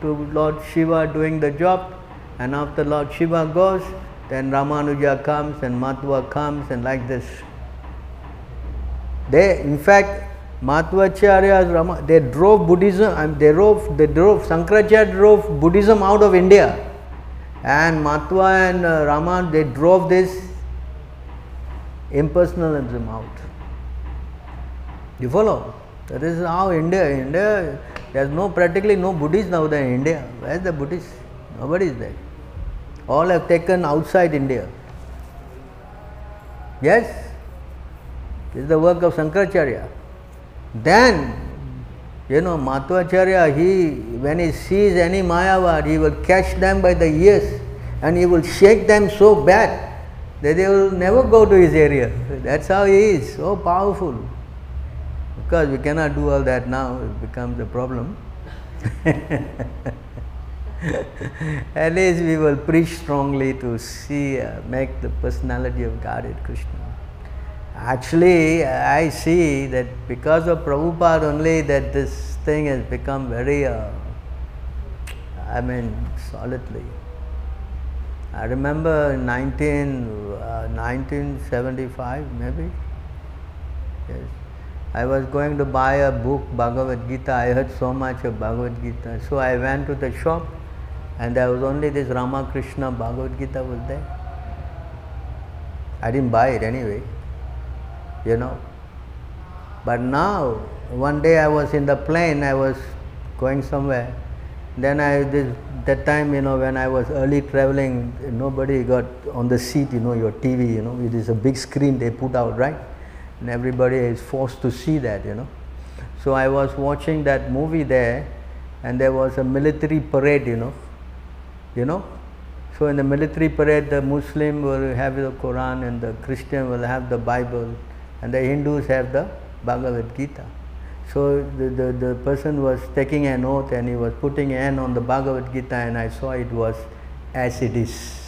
to Lord Shiva doing the job, and after Lord Shiva goes, then Ramanuja comes and Madhva comes, and like this. They, in fact, Madhvacharya, Rama, they drove Buddhism, they drove, they drove, Shankaracharya drove Buddhism out of India. And Madhva and uh, Rama, they drove this impersonalism out. You follow? That is how India, India, there's no, practically no Buddhists now there in India. Where's the Buddhists? Nobody is there. All have taken outside India. Yes? This is the work of Shankaracharya. Then, you know, Madhvacharya, he, when he sees any Mayavad, he will catch them by the ears and he will shake them so bad that they will never go to his area. That's how he is, so powerful. Because we cannot do all that now, it becomes a problem. At least we will preach strongly to see, uh, make the personality of Godhead Krishna. Actually, I see that because of Prabhupada only that this thing has become very, uh, I mean, solidly. I remember in 19, uh, 1975 maybe, yes, I was going to buy a book, Bhagavad Gita. I heard so much of Bhagavad Gita. So I went to the shop and there was only this Ramakrishna Bhagavad Gita was there. I didn't buy it anyway, you know. But now, one day I was in the plane, I was going somewhere. Then I, this, that time, you know, when I was early traveling, nobody got on the seat, you know, your TV, you know, it is a big screen they put out, right? And everybody is forced to see that, you know. So I was watching that movie there, and there was a military parade, you know, you know. So in the military parade, the Muslim will have the Quran, and the Christian will have the Bible, and the Hindus have the Bhagavad Gita. So the, the, the person was taking an oath and he was putting an on the Bhagavad Gita and I saw it was as it is.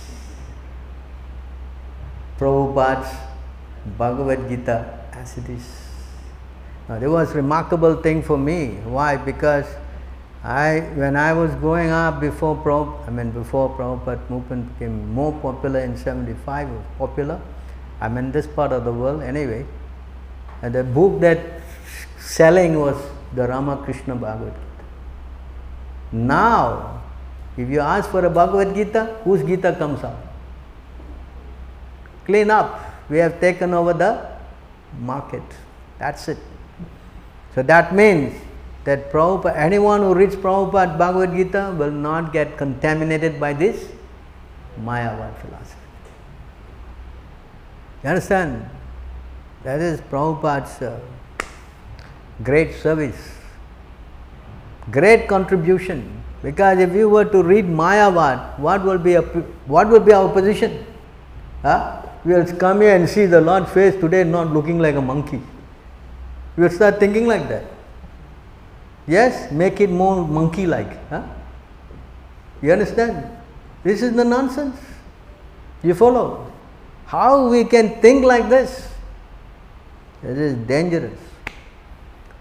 Prabhupada's Bhagavad Gita as it is. Now there was remarkable thing for me. Why? Because I when I was growing up before Prabhupada, I mean before Prabhupada movement became more popular in 75 was popular. I'm in this part of the world anyway. And the book that selling was the Ramakrishna Bhagavad Gita. Now, if you ask for a Bhagavad Gita, whose Gita comes out? Clean up. We have taken over the market. That's it. So that means that Prabhupada, anyone who reads Prabhupada Bhagavad Gita will not get contaminated by this Mayavad philosophy. You understand? That is Prabhupada's uh, great service, great contribution. Because if you were to read Mayavad, what will be, a, what will be our position? Huh? We will come here and see the Lord's face today not looking like a monkey. We will start thinking like that. Yes, make it more monkey like. Huh? You understand? This is the nonsense. You follow? How we can think like this? It is dangerous.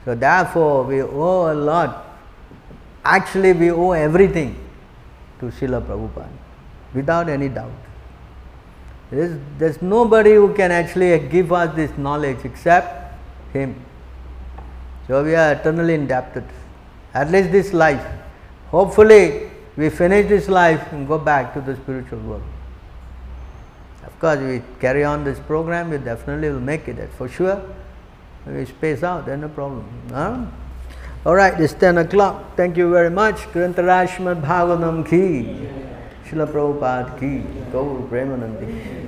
So therefore we owe a lot. Actually we owe everything to Srila Prabhupada, without any doubt. There is, there's nobody who can actually give us this knowledge except him. So we are eternally indebted. At least this life. Hopefully we finish this life and go back to the spiritual world. Of course, we carry on this program, we definitely will make it, that's for sure. We space out, then no problem. Huh? All right, it's 10 o'clock. Thank you very much. Granthraj Srimad Bhagavatam ki. Srila Prabhupada ki. Gaur Premanandi.